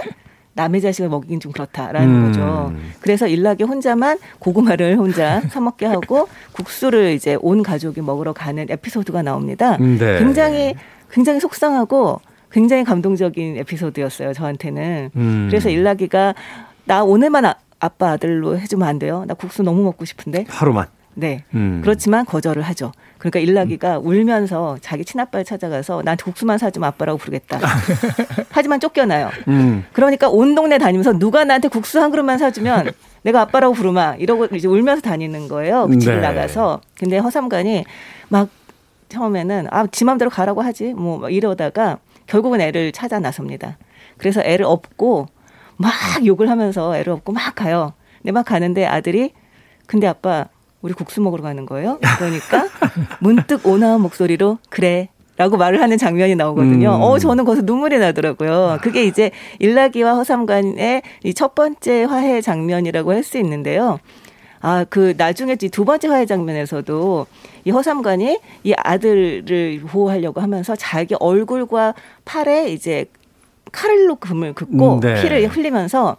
G: 남의 자식을 먹이긴 좀 그렇다라는
A: 음.
G: 거죠. 그래서 일나기 혼자만 고구마를 혼자 사먹게 하고 국수를 이제 온 가족이 먹으러 가는 에피소드가 나옵니다.
A: 네.
G: 굉장히 굉장히 속상하고 굉장히 감동적인 에피소드였어요. 저한테는.
A: 음.
G: 그래서 일나기가 나 오늘만 아, 아빠 아들로 해주면 안 돼요. 나 국수 너무 먹고 싶은데.
A: 하루만.
G: 네.
A: 음.
G: 그렇지만 거절을 하죠. 그러니까 일나기가 울면서 자기 친아빠를 찾아가서 나한테 국수만 사주면 아빠라고 부르겠다. 하지만 쫓겨나요.
A: 음.
G: 그러니까 온 동네 다니면서 누가 나한테 국수 한 그릇만 사주면 내가 아빠라고 부르마 이러고 이제 울면서 다니는 거예요. 그 집을
A: 네.
G: 나가서. 근데 허삼관이 막 처음에는 아, 지 맘대로 가라고 하지. 뭐막 이러다가 결국은 애를 찾아 나섭니다. 그래서 애를 업고 막 욕을 하면서 애를 업고 막 가요. 근데 막 가는데 아들이 근데 아빠 우리 국수 먹으러 가는 거예요? 그러니까 문득 온화한 목소리로 그래. 라고 말을 하는 장면이 나오거든요.
A: 음.
G: 어, 저는 거기서 눈물이 나더라고요. 그게 이제 일나기와 허삼관의 이 첫 번째 화해 장면이라고 할 수 있는데요. 아, 그 나중에 이두 번째 화해 장면에서도 이 허삼관이 이 아들을 보호하려고 하면서 자기 얼굴과 팔에 이제 칼로 금을 긋고
A: 음, 네.
G: 피를 흘리면서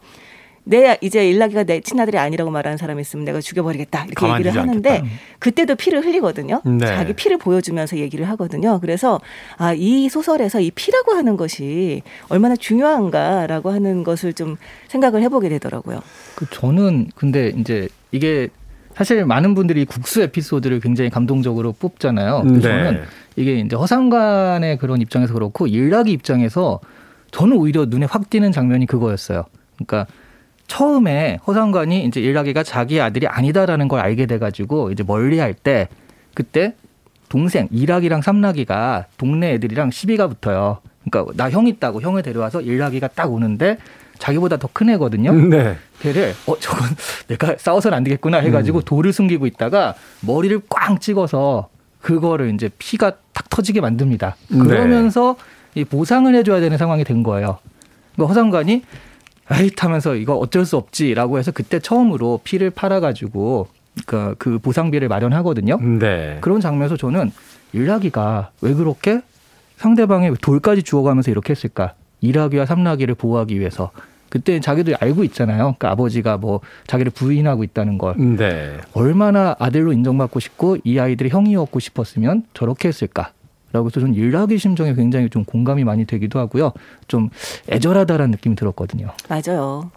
G: 내 이제 일나기가 내 친아들이 아니라고 말하는 사람이 있으면 내가 죽여버리겠다 이렇게 얘기를 하는데
A: 않겠다.
G: 그때도 피를 흘리거든요.
A: 네.
G: 자기 피를 보여주면서 얘기를 하거든요. 그래서 아 이 소설에서 이 피라고 하는 것이 얼마나 중요한가라고 하는 것을 좀 생각을 해보게 되더라고요.
F: 그 저는 근데 이제 이게 사실 많은 분들이 국수 에피소드를 굉장히 감동적으로 뽑잖아요.
A: 네.
F: 저는 이게 이제 허상관의 그런 입장에서 그렇고 일락의 입장에서 저는 오히려 눈에 확 띄는 장면이 그거였어요. 그러니까 처음에 허상관이 이제 일락이가 자기 아들이 아니다라는 걸 알게 돼가지고 이제 멀리할 때 그때 동생 일학이랑 삼락이가 동네 애들이랑 시비가 붙어요. 그러니까 나 형 있다고 형을 데려와서 일학이가 딱 오는데 자기보다 더 큰 애거든요.
A: 네.
F: 걔를 어 저건 내가 싸워서는 안 되겠구나 해가지고 돌을 숨기고 있다가 머리를 꽝 찍어서 그거를 이제 피가 탁 터지게 만듭니다.
A: 네.
F: 그러면서 이 보상을 해줘야 되는 상황이 된 거예요. 그 허상관이 에이 하면서 이거 어쩔 수 없지라고 해서 그때 처음으로 피를 팔아가지고 그, 그 보상비를 마련하거든요.
A: 네.
F: 그런 장면에서 저는 일락이가 왜 그렇게 상대방의 돌까지 주워가면서 이렇게 했을까? 일학이와 삼락이를 보호하기 위해서. 그때 자기들 알고 있잖아요. 그러니까 아버지가 뭐 자기를 부인하고 있다는 걸.
A: 네.
F: 얼마나 아들로 인정받고 싶고 이 아이들의 형이었고 싶었으면 저렇게 했을까? 라고 해서 저는 일락의 심정에 굉장히 좀 공감이 많이 되기도 하고요. 좀 애절하다라는 느낌이 들었거든요.
G: 맞아요.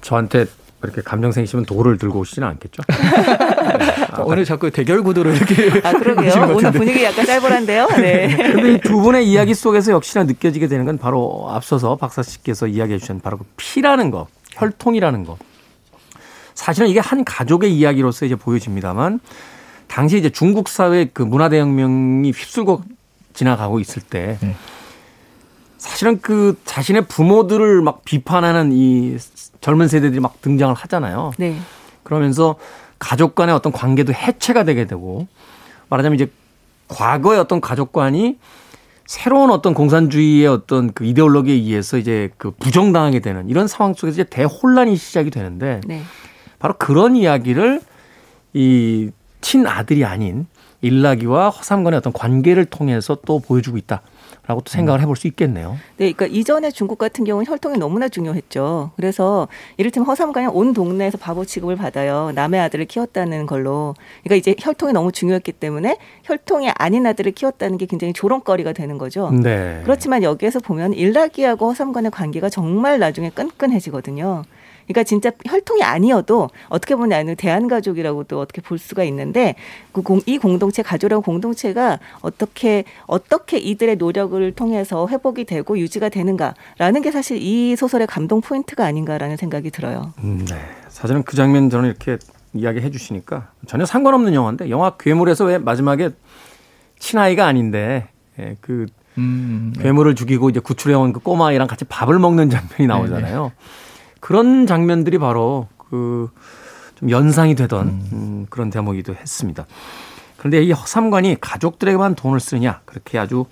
A: 저한테 그렇게 감정 생기시면 돌을 들고 오시지는 않겠죠?
F: 오늘 자꾸 대결 구도로 이렇게
G: 아 그러게요. 오늘 분위기 약간 쌀벌한데요. 네.
A: 근데 이두 분의 이야기 속에서 역시나 느껴지게 되는 건 바로 앞서서 박사 씨께서 이야기해 주신 바로 그 피라는 거, 혈통이라는 거. 사실은 이게 한 가족의 이야기로서 이제 보여집니다만 당시 이제 중국 사회 그 문화 대혁명이 휩쓸고 지나가고 있을 때
F: 네.
A: 사실은 그 자신의 부모들을 막 비판하는 이 젊은 세대들이 막 등장을 하잖아요.
G: 네.
A: 그러면서 가족 간의 어떤 관계도 해체가 되게 되고 말하자면 이제 과거의 어떤 가족관이 새로운 어떤 공산주의의 어떤 그 이데올로기에 의해서 이제 그 부정당하게 되는 이런 상황 속에서 이제 대혼란이 시작이 되는데
G: 네.
A: 바로 그런 이야기를 이 친아들이 아닌 일락이와 허삼간의 어떤 관계를 통해서 또 보여주고 있다 라고 또 생각을 해볼 수 있겠네요.
G: 네, 그러니까 이전에 중국 같은 경우는 혈통이 너무나 중요했죠. 그래서 이를테면 허삼가는 온 동네에서 바보 취급을 받아요. 남의 아들을 키웠다는 걸로. 그러니까 이제 혈통이 너무 중요했기 때문에 혈통이 아닌 아들을 키웠다는 게 굉장히 조롱거리가 되는 거죠.
A: 네.
G: 그렇지만 여기에서 보면 일락이하고 허삼간의 관계가 정말 나중에 끈끈해지거든요. 그러니까 진짜 혈통이 아니어도 어떻게 보면 대한가족이라고 또 어떻게 볼 수가 있는데 그 공, 이 공동체 가족이라고 공동체가 어떻게 어떻게 이들의 노력을 통해서 회복이 되고 유지가 되는가라는 게 사실 이 소설의 감동 포인트가 아닌가라는 생각이 들어요.
A: 음, 네. 사실은 그 장면 저는 이렇게 이야기해 주시니까 전혀 상관없는 영화인데 영화 괴물에서 왜 마지막에 친아이가 아닌데 예, 그
F: 음,
A: 괴물을 죽이고 이제 구출해온 그 꼬마아이랑 같이 밥을 먹는 장면이 나오잖아요. 그런 장면들이 바로 그 좀 연상이 되던 음, 그런 대목이기도 했습니다. 그런데 이 허삼관이 가족들에게만 돈을 쓰느냐 그렇게 아주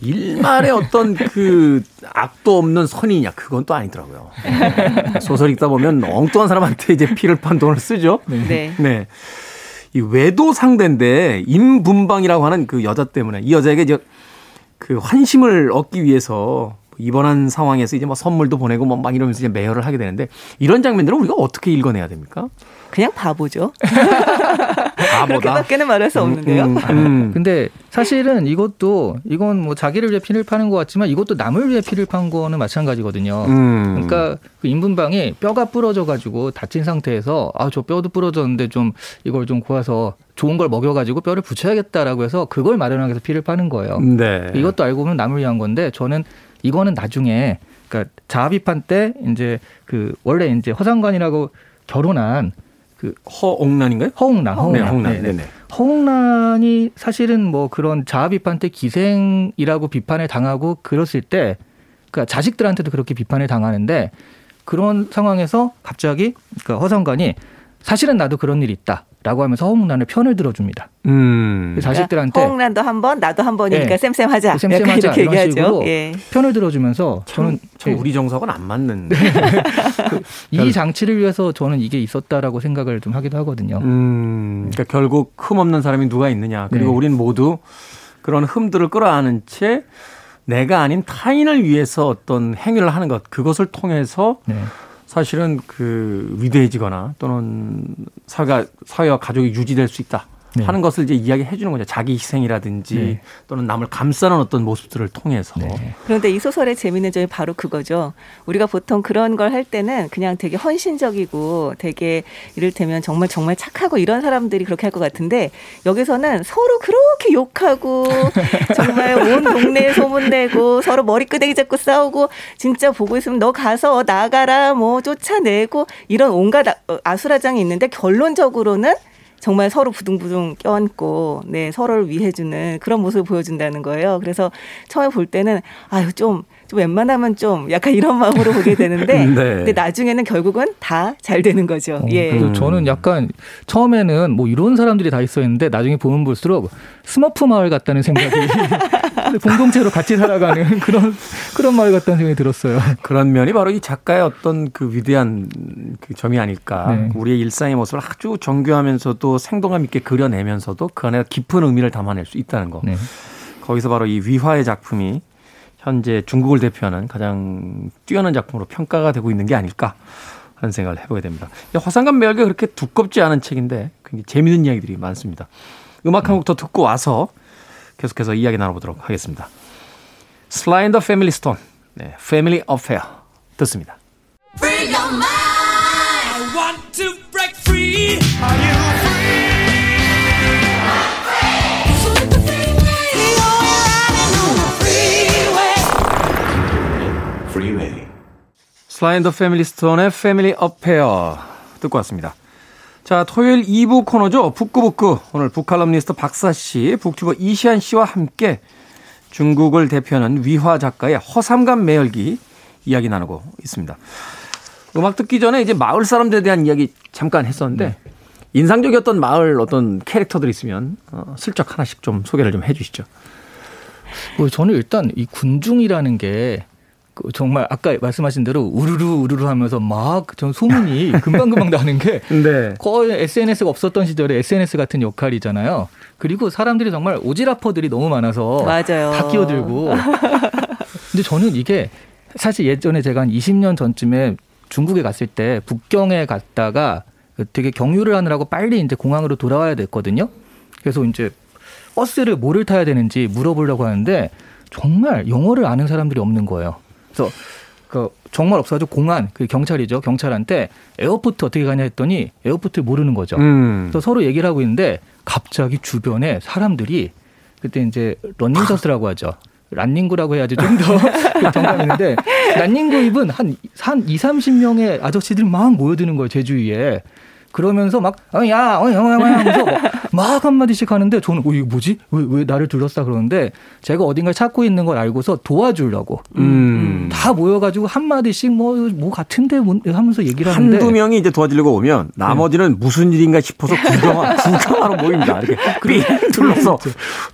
A: 일말의 어떤 그 악도 없는 선이냐 그건 또 아니더라고요. 소설 읽다 보면 엉뚱한 사람한테 이제 피를 판 돈을 쓰죠.
G: 네.
A: 네. 이 외도 상대인데 임분방이라고 하는 그 여자 때문에 이 여자에게 이제 그 환심을 얻기 위해서 입원한 상황에서 이제 뭐 선물도 보내고 뭐막 이러면서 이제 매혈을 하게 되는데 이런 장면들은 우리가 어떻게 읽어내야 됩니까?
G: 그냥 바보죠.
A: 바보다.
G: 그렇게밖에는 말할 수 없는데요.
A: 음, 음.
F: 근데 사실은 이것도 이건 뭐 자기를 위해 피를 파는 것 같지만 이것도 남을 위해 피를 판 거는 마찬가지거든요.
A: 음.
F: 그러니까 그 인분방이 뼈가 부러져 가지고 다친 상태에서 아 저 뼈도 부러졌는데 좀 이걸 좀 고아서 좋은 걸 먹여 가지고 뼈를 붙여야겠다라고 해서 그걸 마련하기 위해서 피를 파는 거예요.
A: 네.
F: 이것도 알고 보면 남을 위한 건데 저는 이거는 나중에 그러니까 자아비판 때 이제 그 원래 이제 허상관이라고 결혼한 그
A: 허옥란인가요?
F: 허웅란.
A: 네, 허옥란.
F: 네, 네.
A: 네네.
F: 허웅란이 사실은 뭐 그런 자아 비판 때 기생이라고 비판을 당하고 그랬을 때 그러니까 자식들한테도 그렇게 비판을 당하는데 그런 상황에서 갑자기 그러니까 허상관이 사실은 나도 그런 일이 있다라고 하면서 허웅란의 편을 들어줍니다.
A: 음.
F: 자식들한테
G: 허웅란도 한 번, 나도 한 번이니까
F: 네.
G: 쌤쌤하자. 약간
F: 쌤쌤하자
G: 이렇게
F: 이런
G: 얘기하죠.
F: 식으로
G: 예.
F: 편을 들어주면서 저는
A: 참
F: 예,
A: 우리 정서하고는 안 맞는.
F: 이 장치를 위해서 저는 이게 있었다라고 생각을 좀 하기도 하거든요.
A: 음, 그러니까 결국 흠 없는 사람이 누가 있느냐. 그리고
F: 네.
A: 우린 모두 그런 흠들을 끌어안은 채 내가 아닌 타인을 위해서 어떤 행위를 하는 것, 그것을 통해서
F: 네.
A: 사실은 그 위대해지거나 또는 사회가, 사회와 가족이 유지될 수 있다.
F: 네.
A: 하는 것을 이제 이야기해 주는 거죠. 자기 희생이라든지
F: 네.
A: 또는 남을 감싸는 어떤 모습들을 통해서.
F: 네.
G: 그런데 이 소설의 재미있는 점이 바로 그거죠. 우리가 보통 그런 걸 할 때는 그냥 되게 헌신적이고 되게 이를테면 정말 정말 착하고 이런 사람들이 그렇게 할 것 같은데 여기서는 서로 그렇게 욕하고 정말 온 동네에 소문내고 서로 머리끄댕이 잡고 싸우고 진짜 보고 있으면 너 가서 나가라 뭐 쫓아내고 이런 온갖 아- 어, 아수라장이 있는데 결론적으로는 정말 서로 부둥부둥 껴안고 네 서로를 위해주는 그런 모습을 보여준다는 거예요. 그래서 처음에 볼 때는 아유 좀. 좀 웬만하면 좀 약간 이런 마음으로 보게 되는데
A: 네.
G: 근데 나중에는 결국은 다 잘 되는 거죠.
F: 어,
G: 예.
F: 그래서 저는 약간 처음에는 뭐 이런 사람들이 다 있었는데 나중에 보면 볼수록 스머프 마을 같다는 생각이 공동체로 같이 살아가는 그런 그런 마을 같다는 생각이 들었어요.
A: 그런 면이 바로 이 작가의 어떤 그 위대한 그 점이 아닐까.
F: 네.
A: 우리의 일상의 모습을 아주 정교하면서도 생동감 있게 그려내면서도 그 안에 깊은 의미를 담아낼 수 있다는 거.
F: 네.
A: 거기서 바로 이 위화의 작품이 현재 중국을 대표하는 가장 뛰어난 작품으로 평가가 되고 있는 게 아닐까 하는 생각을 해보게 됩니다. 화상관 매력이 그렇게 두껍지 않은 책인데 굉장히 재미있는 이야기들이 많습니다. 음악 한 곡 더 듣고 와서 계속해서 이야기 나눠보도록 하겠습니다. The Family Stone, 네, Family Affair 듣습니다.
H: Free your mind. I want to break free. Are you
A: The Family Stone의 Family Affair 듣고 왔습니다. 자, 토요일 2부 코너죠. 북구북구. 오늘 북칼럼니스트 박사 씨, 북튜버 이시안 씨와 함께 중국을 대표하는 위화 작가의 허삼감 매열기 이야기 나누고 있습니다. 음악 듣기 전에 이제 마을 사람들에 대한 이야기 잠깐 했었는데 인상적이었던 마을 어떤 캐릭터들 있으면 어, 슬쩍 하나씩 좀 소개를 좀 해주시죠.
F: 뭐 저는 일단 이 군중이라는 게그 정말 아까 말씀하신 대로 우르르 우르르 하면서 막 전 소문이 금방금방 나는 게
A: 네.
F: 거의 SNS가 없었던 시절에 SNS 같은 역할이잖아요. 그리고 사람들이 정말 오지라퍼들이 너무 많아서
G: 맞아요.
F: 다 끼어들고. 근데 저는 이게 사실 예전에 제가 한 20년 전쯤에 중국에 갔을 때 북경에 갔다가 되게 경유를 하느라고 빨리 이제 공항으로 돌아와야 됐거든요. 그래서 이제 버스를 뭐를 타야 되는지 물어보려고 하는데 정말 영어를 아는 사람들이 없는 거예요. 그래서 그 정말 없어가지고 공안 그 경찰이죠 경찰한테 airport 어떻게 가냐 했더니 airport를 모르는 거죠.
A: 음.
F: 그래서 서로 얘기를 하고 있는데 갑자기 주변에 사람들이 그때 이제 런닝셔츠라고 하죠. 란닝구라고 해야지 좀 더 정감 있는데 란닝구 입은 한, 한 2, 30명의 아저씨들 막 모여드는 거예요, 제 주위에. 그러면서 막, 어, 야, 어, 야, 어, 야, 하면서 막, 막 한마디씩 하는데 저는, 어, 이거 뭐지? 왜, 왜 나를 둘러싸 그러는데 제가 어딘가를 찾고 있는 걸 알고서 도와주려고.
A: 음.
F: 다 모여가지고 한마디씩 뭐, 뭐 같은데 뭐 하면서 얘기를 하는데.
A: 한두 명이 이제 도와주려고 오면 나머지는 무슨 일인가 싶어서 구경하, 구경하러 모입니다. 이렇게 삥 둘러서.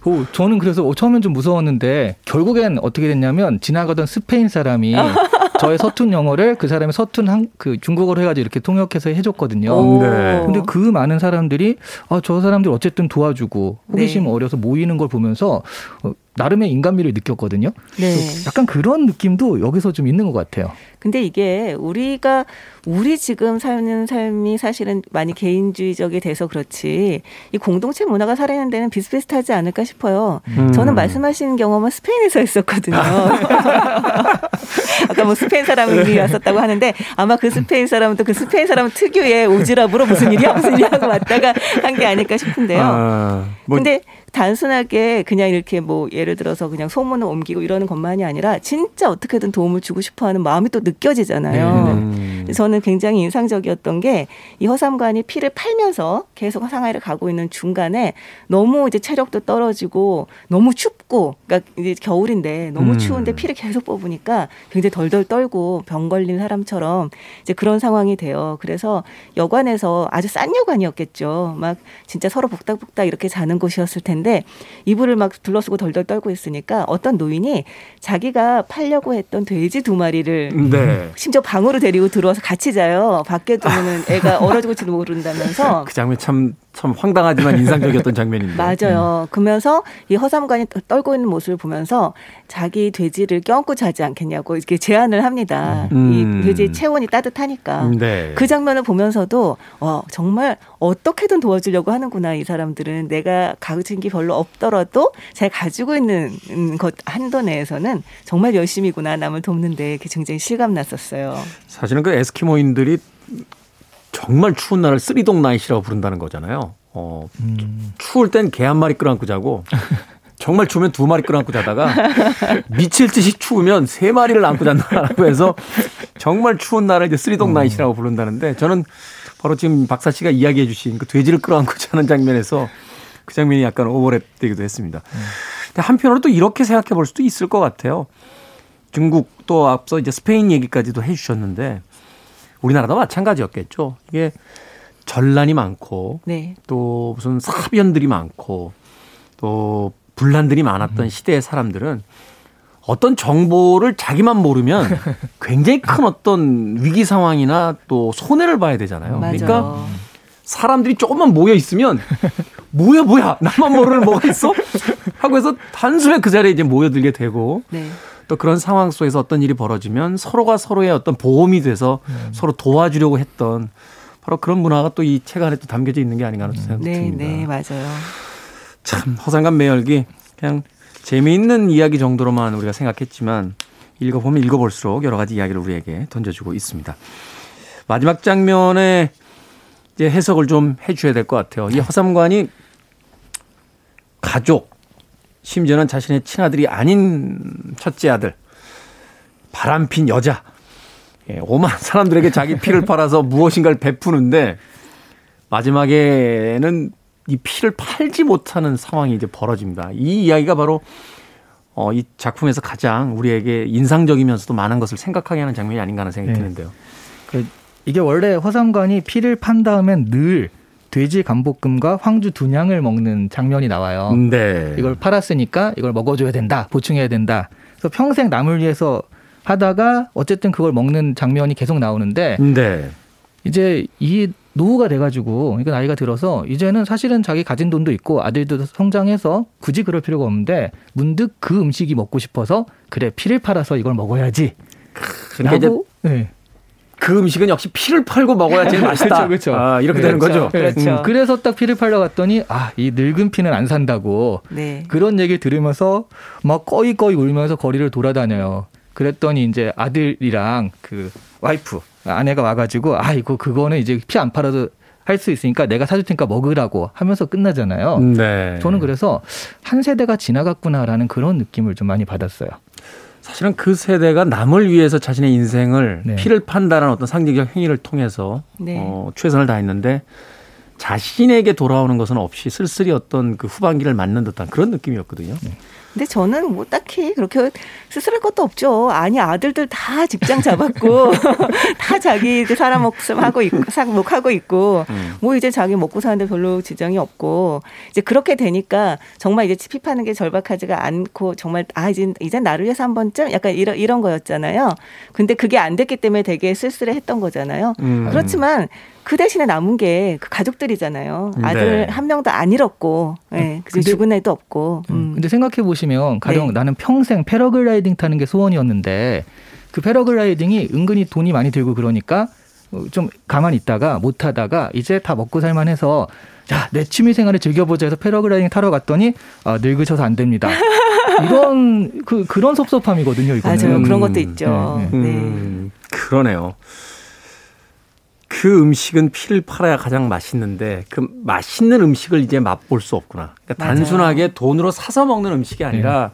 F: 어, 저는 그래서 처음엔 좀 무서웠는데 결국엔 어떻게 됐냐면 지나가던 스페인 사람이 저의 서툰 영어를 그 사람의 서툰 한, 그 중국어로 해가지고 이렇게 통역해서 해줬거든요.
G: 오.
A: 네.
F: 근데 그 많은 사람들이 아, 저 사람들 어쨌든 도와주고 호기심
G: 네.
F: 어려서 모이는 걸 보면서 어, 나름의 인간미를 느꼈거든요.
G: 네.
F: 약간 그런 느낌도 여기서 좀 있는 것 같아요.
G: 근데 이게 우리가 우리 지금 사는 삶이 사실은 많이 개인주의적이 돼서 그렇지 이 공동체 문화가 살아있는 데는 비슷비슷하지 않을까 싶어요.
A: 음.
G: 저는 말씀하신 경험은 스페인에서 했었거든요. 아까 뭐 스페인 사람이 왔었다고 하는데 아마 그 스페인 사람은 또그 스페인 사람 특유의 오지랖으로 무슨 일이야 무슨 일이야 하고 왔다가 한 게 아닐까 싶은데요.
A: 아, 뭐
G: 근데 단순하게 그냥 이렇게 뭐 예를 들어서 그냥 소문을 옮기고 이러는 것만이 아니라 진짜 어떻게든 도움을 주고 싶어 하는 마음이 또 느껴지잖아요.
A: 음.
G: 저는 굉장히 인상적이었던 게 이 허삼관이 피를 팔면서 계속 상하이를 가고 있는 중간에 너무 이제 체력도 떨어지고 너무 춥고 그러니까 이제 겨울인데 너무
A: 음.
G: 추운데 피를 계속 뽑으니까 굉장히 덜덜 떨고 병 걸린 사람처럼 이제 그런 상황이 돼요. 그래서 여관에서 아주 싼 여관이었겠죠. 막 진짜 서로 복닥복닥 이렇게 자는 곳이었을 텐데 이불을 막 둘러쓰고 덜덜 떨고 있으니까 어떤 노인이 자기가 팔려고 했던 돼지 두 마리를
A: 네.
G: 심지어 방으로 데리고 들어와서 같이 자요. 밖에 두면 애가 얼어 죽을지도 모른다면서.
A: 그 장면 참, 참 황당하지만 인상적이었던 장면인데.
G: 맞아요. 그러면서 이 허삼관이 떨고 있는 모습을 보면서 자기 돼지를 껴안고 자지 않겠냐고 이렇게 제안을 합니다.
A: 음.
G: 이 돼지의 체온이 따뜻하니까.
A: 음, 네.
G: 그 장면을 보면서도 어, 정말 어떻게든 도와주려고 하는구나 이 사람들은 내가 가진 게 별로 없더라도 잘 가지고 있는 음, 것 한도 내에서는 정말 열심이구나 남을 돕는데 그게 굉장히 실감 났었어요.
A: 사실은 그 에스키모인들이 정말 추운 날을 쓰리동 나이시라고 부른다는 거잖아요. 어, 추울 땐 개 한 마리 끌어안고 자고 정말 추우면 두 마리 끌어안고 자다가 미칠 듯이 추우면 세 마리를 안고 잔다라고 해서 정말 추운 날을 이제 쓰리동 나이시라고 부른다는데 저는 바로 지금 박사 씨가 이야기해 주신 그 돼지를 끌어안고 자는 장면에서 그 장면이 약간 오버랩 되기도 했습니다. 근데 한편으로 또 이렇게 생각해 볼 수도 있을 것 같아요. 중국 또 앞서 이제 스페인 얘기까지도 해 주셨는데 우리나라도 마찬가지였겠죠. 이게 전란이 많고
G: 네.
A: 또 무슨 사변들이 많고 또 분란들이 많았던 시대의 사람들은 어떤 정보를 자기만 모르면 굉장히 큰 어떤 위기 상황이나 또 손해를 봐야 되잖아요.
G: 맞아요.
A: 그러니까 사람들이 조금만 모여 있으면 뭐야 뭐야 나만 모르는 뭐가 있어? 하고 해서 단숨에 그 자리에 이제 모여들게 되고
G: 네.
A: 또 그런 상황 속에서 어떤 일이 벌어지면 서로가 서로의 어떤 보험이 돼서 서로 도와주려고 했던 바로 그런 문화가 또 이 책 안에 또 담겨져 있는 게 아닌가 하는 생각이
G: 네,
A: 듭니다.
G: 네, 맞아요.
A: 참 허상간 매열기 그냥 재미있는 이야기 정도로만 우리가 생각했지만 읽어보면 읽어볼수록 여러 가지 이야기를 우리에게 던져주고 있습니다. 마지막 장면에 이제 해석을 좀 해줘야 될 것 같아요. 이 허삼관이 가족, 심지어는 자신의 친아들이 아닌 첫째 아들, 바람핀 여자, 예, 오만 사람들에게 자기 피를 팔아서 무엇인가를 베푸는데 마지막에는 이 피를 팔지 못하는 상황이 이제 벌어집니다. 이 이야기가 바로 어, 이 작품에서 가장 우리에게 인상적이면서도 많은 것을 생각하게 하는 장면이 아닌가 하는 생각이
F: 네.
A: 드는데요.
F: 그 이게 원래 허삼관이 피를 판 다음엔 늘 돼지 감볶음과 황주 두냥을 먹는 장면이 나와요.
A: 네.
F: 이걸 팔았으니까 이걸 먹어줘야 된다, 보충해야 된다. 그래서 평생 남을 위해서 하다가 어쨌든 그걸 먹는 장면이 계속 나오는데
A: 네.
F: 이제 이 노후가 돼가지고 그러니까 나이가 들어서 이제는 사실은 자기 가진 돈도 있고 아들도 성장해서 굳이 그럴 필요가 없는데 문득 그 음식이 먹고 싶어서 그래 피를 팔아서 이걸 먹어야지.
A: 그러니까 이제
F: 네.
A: 그 음식은 역시 피를 팔고 먹어야 제일 맛있다.
F: 그렇죠, 그렇죠.
A: 아, 이렇게 되는
G: 그렇죠.
A: 거죠.
G: 그렇죠.
F: 음, 그래서 딱 피를 팔러 갔더니 아 이 늙은 피는 안 산다고
G: 네.
F: 그런 얘기 들으면서 막 꺼이꺼이 울면서 거리를 돌아다녀요. 그랬더니 이제 아들이랑 그 와이프 아내가 와가지고 아 이거 그거는 이제 피 안 팔아도 할 수 있으니까 내가 사줄 테니까 먹으라고 하면서 끝나잖아요.
A: 네.
F: 저는 그래서 한 세대가 지나갔구나라는 그런 느낌을 좀 많이 받았어요.
A: 사실은 그 세대가 남을 위해서 자신의 인생을
F: 네.
A: 피를 판다는 어떤 상징적 행위를 통해서
G: 네.
A: 어, 최선을 다했는데 자신에게 돌아오는 것은 없이 쓸쓸히 어떤 그 후반기를 맞는 듯한 그런 느낌이었거든요.
G: 근데 저는 뭐 딱히 그렇게 스스로할 것도 없죠. 아니 아들들 다 직장 잡았고 다 자기 그 사람 목숨 하고 있고 상목하고 있고
A: 음.
G: 뭐 이제 자기 먹고 사는데 별로 지장이 없고 이제 그렇게 되니까 정말 이제 피파는 게 절박하지가 않고 정말 아 이제 이제 나를 위해서 한 번쯤 약간 이런 이런 거였잖아요. 근데 그게 안 됐기 때문에 되게 쓸쓸해 했던 거잖아요.
A: 음.
G: 그렇지만 그 대신에 남은 게 그 가족들이잖아요. 아들
A: 네.
G: 한 명도 안 잃었고, 예, 그
F: 근데-
G: 죽은 애도 없고. 음.
F: 근데 생각해 보시면 가령
G: 네.
F: 나는 평생 패러글라이딩 타는 게 소원이었는데 그 패러글라이딩이 은근히 돈이 많이 들고 그러니까 어, 좀 가만히 있다가 못 하다가 이제 다 먹고 살만해서 자, 내 취미 생활을 즐겨보자 해서 패러글라이딩 타러 갔더니 아, 늙으셔서 안 됩니다. 이런 그 그런 섭섭함이거든요, 이거는.
G: 맞아요.
A: 음.
G: 그런 것도 있죠.
F: 네,
G: 네.
A: 음, 그러네요. 그 음식은 피를 팔아야 가장 맛있는데 그 맛있는 음식을 이제 맛볼 수 없구나. 그러니까
G: 맞아요.
A: 단순하게 돈으로 사서 먹는 음식이 아니라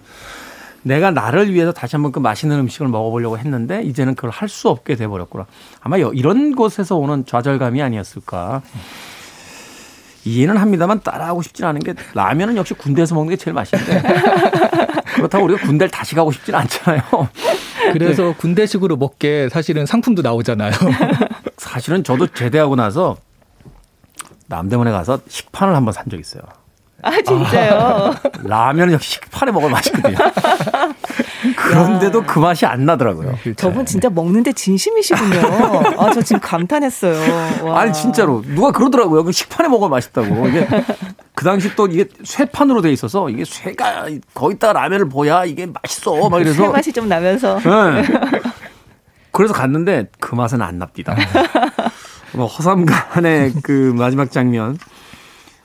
A: 내가 나를 위해서 다시 한번 그 맛있는 음식을 먹어보려고 했는데 이제는 그걸 할 수 없게 돼버렸구나. 아마 여- 이런 곳에서 오는 좌절감이 아니었을까. 이해는 합니다만 따라하고 싶진 않은 게 라면은 역시 군대에서 먹는 게 제일 맛있는데 그렇다고 우리가 군대를 다시 가고 싶진 않잖아요.
F: 그래서 군대식으로 먹게 사실은 상품도 나오잖아요.
A: 사실은 저도 제대하고 나서 남대문에 가서 식판을 한번 산 적 있어요.
G: 아 진짜요?
A: 라면은 역시 식판에 먹으면 맛있거든요. 그런데도 그 맛이 안 나더라고요.
G: 저분 진짜 먹는데 진심이시군요. 아 저 지금 감탄했어요. 와.
A: 아니 진짜로 누가 그러더라고요. 그 식판에 먹으면 맛있다고. 이게 그 당시 또 이게 쇠판으로 돼 있어서 이게 쇠가 거기다 라면을 보야 이게 맛있어.
G: 막술
A: 이래서
G: 맛이 좀 나면서
A: 네. 그래서 갔는데 그 맛은 안 납니다. 뭐 허삼간의 그 마지막 장면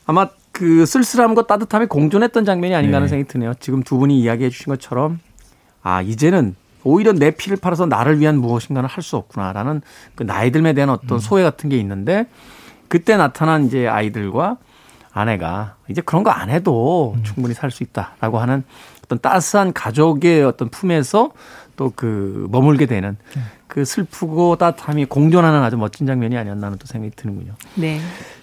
A: 아마 그 쓸쓸함과 따뜻함이 공존했던 장면이 아닌가 하는
F: 네.
A: 생각이 드네요. 지금 두 분이 이야기해 주신 것처럼 아 이제는 오히려 내 피를 팔아서 나를 위한 무엇인가는 할수 없구나라는 그 나이 들에 대한 어떤 소외 같은 게 있는데 그때 나타난 이제 아이들과 아내가 이제 그런 거 안 해도 충분히 살 수 있다라고 하는 어떤 따스한 가족의 어떤 품에서 또 그 머물게 되는 그 슬프고 따뜻함이 공존하는 아주 멋진 장면이 아니었나 하는 또 생각이 드는군요.
G: 네.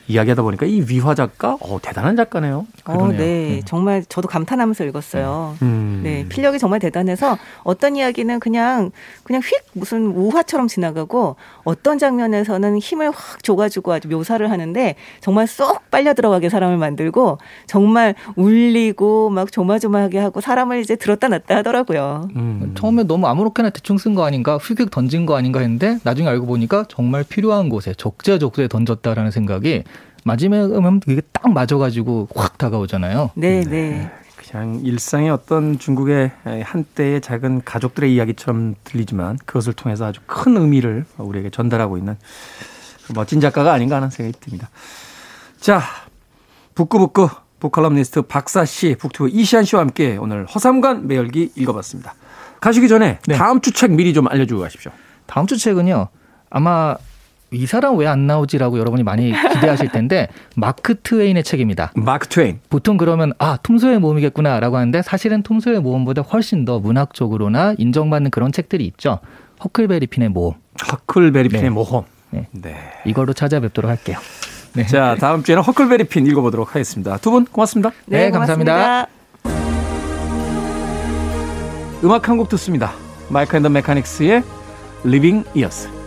A: 이야기하다 보니까 이 위화 작가, 어, 대단한 작가네요.
G: 어,
A: 그러네요.
G: 네. 정말 저도 감탄하면서 읽었어요.
A: 음.
G: 네, 필력이 정말 대단해서 어떤 이야기는 그냥 그냥 휙 무슨 우화처럼 지나가고 어떤 장면에서는 힘을 확 줘가지고 아주 묘사를 하는데 정말 쏙 빨려 들어가게 사람을 만들고 정말 울리고 막 조마조마하게 하고 사람을 이제 들었다 놨다 하더라고요.
A: 음.
F: 처음에 너무 아무렇게나 대충 쓴 거 아닌가, 휙휙 던진 거 아닌가 했는데 나중에 알고 보니까 정말 필요한 곳에 적재적소에 던졌다라는 생각이 마지막에 그게 딱 맞아가지고 확 다가오잖아요.
G: 네, 네.
A: 그냥 일상의 어떤 중국의 한때의 작은 가족들의 이야기처럼 들리지만 그것을 통해서 아주 큰 의미를 우리에게 전달하고 있는 멋진 작가가 아닌가 하는 생각이 듭니다. 자, 북구북구 북칼럼니스트 박사 씨, 북튜브 이시안 씨와 함께 오늘 허삼관 매열기 읽어봤습니다. 가시기 전에
F: 네.
A: 다음 주 책 미리 좀 알려주고 가십시오.
F: 다음 주 책은요. 아마 이 사람 왜 안 나오지라고 여러분이 많이 기대하실 텐데 마크 트웨인의 책입니다.
A: 마크 트웨인.
F: 보통 그러면 아 톰소의 모험이겠구나라고 하는데 사실은 톰소의 모험보다 훨씬 더 문학적으로나 인정받는 그런 책들이 있죠. 허클베리 핀의 모험
A: 허클베리핀의
F: 네.
A: 모험.
F: 네.
A: 네.
F: 이걸로 찾아뵙도록 할게요. 네.
A: 자, 다음 주에는 허클베리핀 읽어보도록 하겠습니다. 두 분 고맙습니다.
F: 네, 감사합니다.
A: 음악 한 곡 듣습니다. 마이크 앤 더 메카닉스의 Years.
C: Freeway.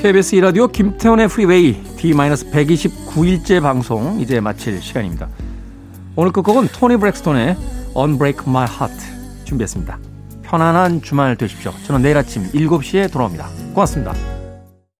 A: KBS 2라디오 김태훈의 프리웨이 D-129일째 방송 이제 마칠 시간입니다. 오늘 끝곡은 토니 브렉스톤의 Unbreak My Heart 준비했습니다. 편안한 주말 되십시오. 저는 내일 아침 7시에 돌아옵니다. 고맙습니다.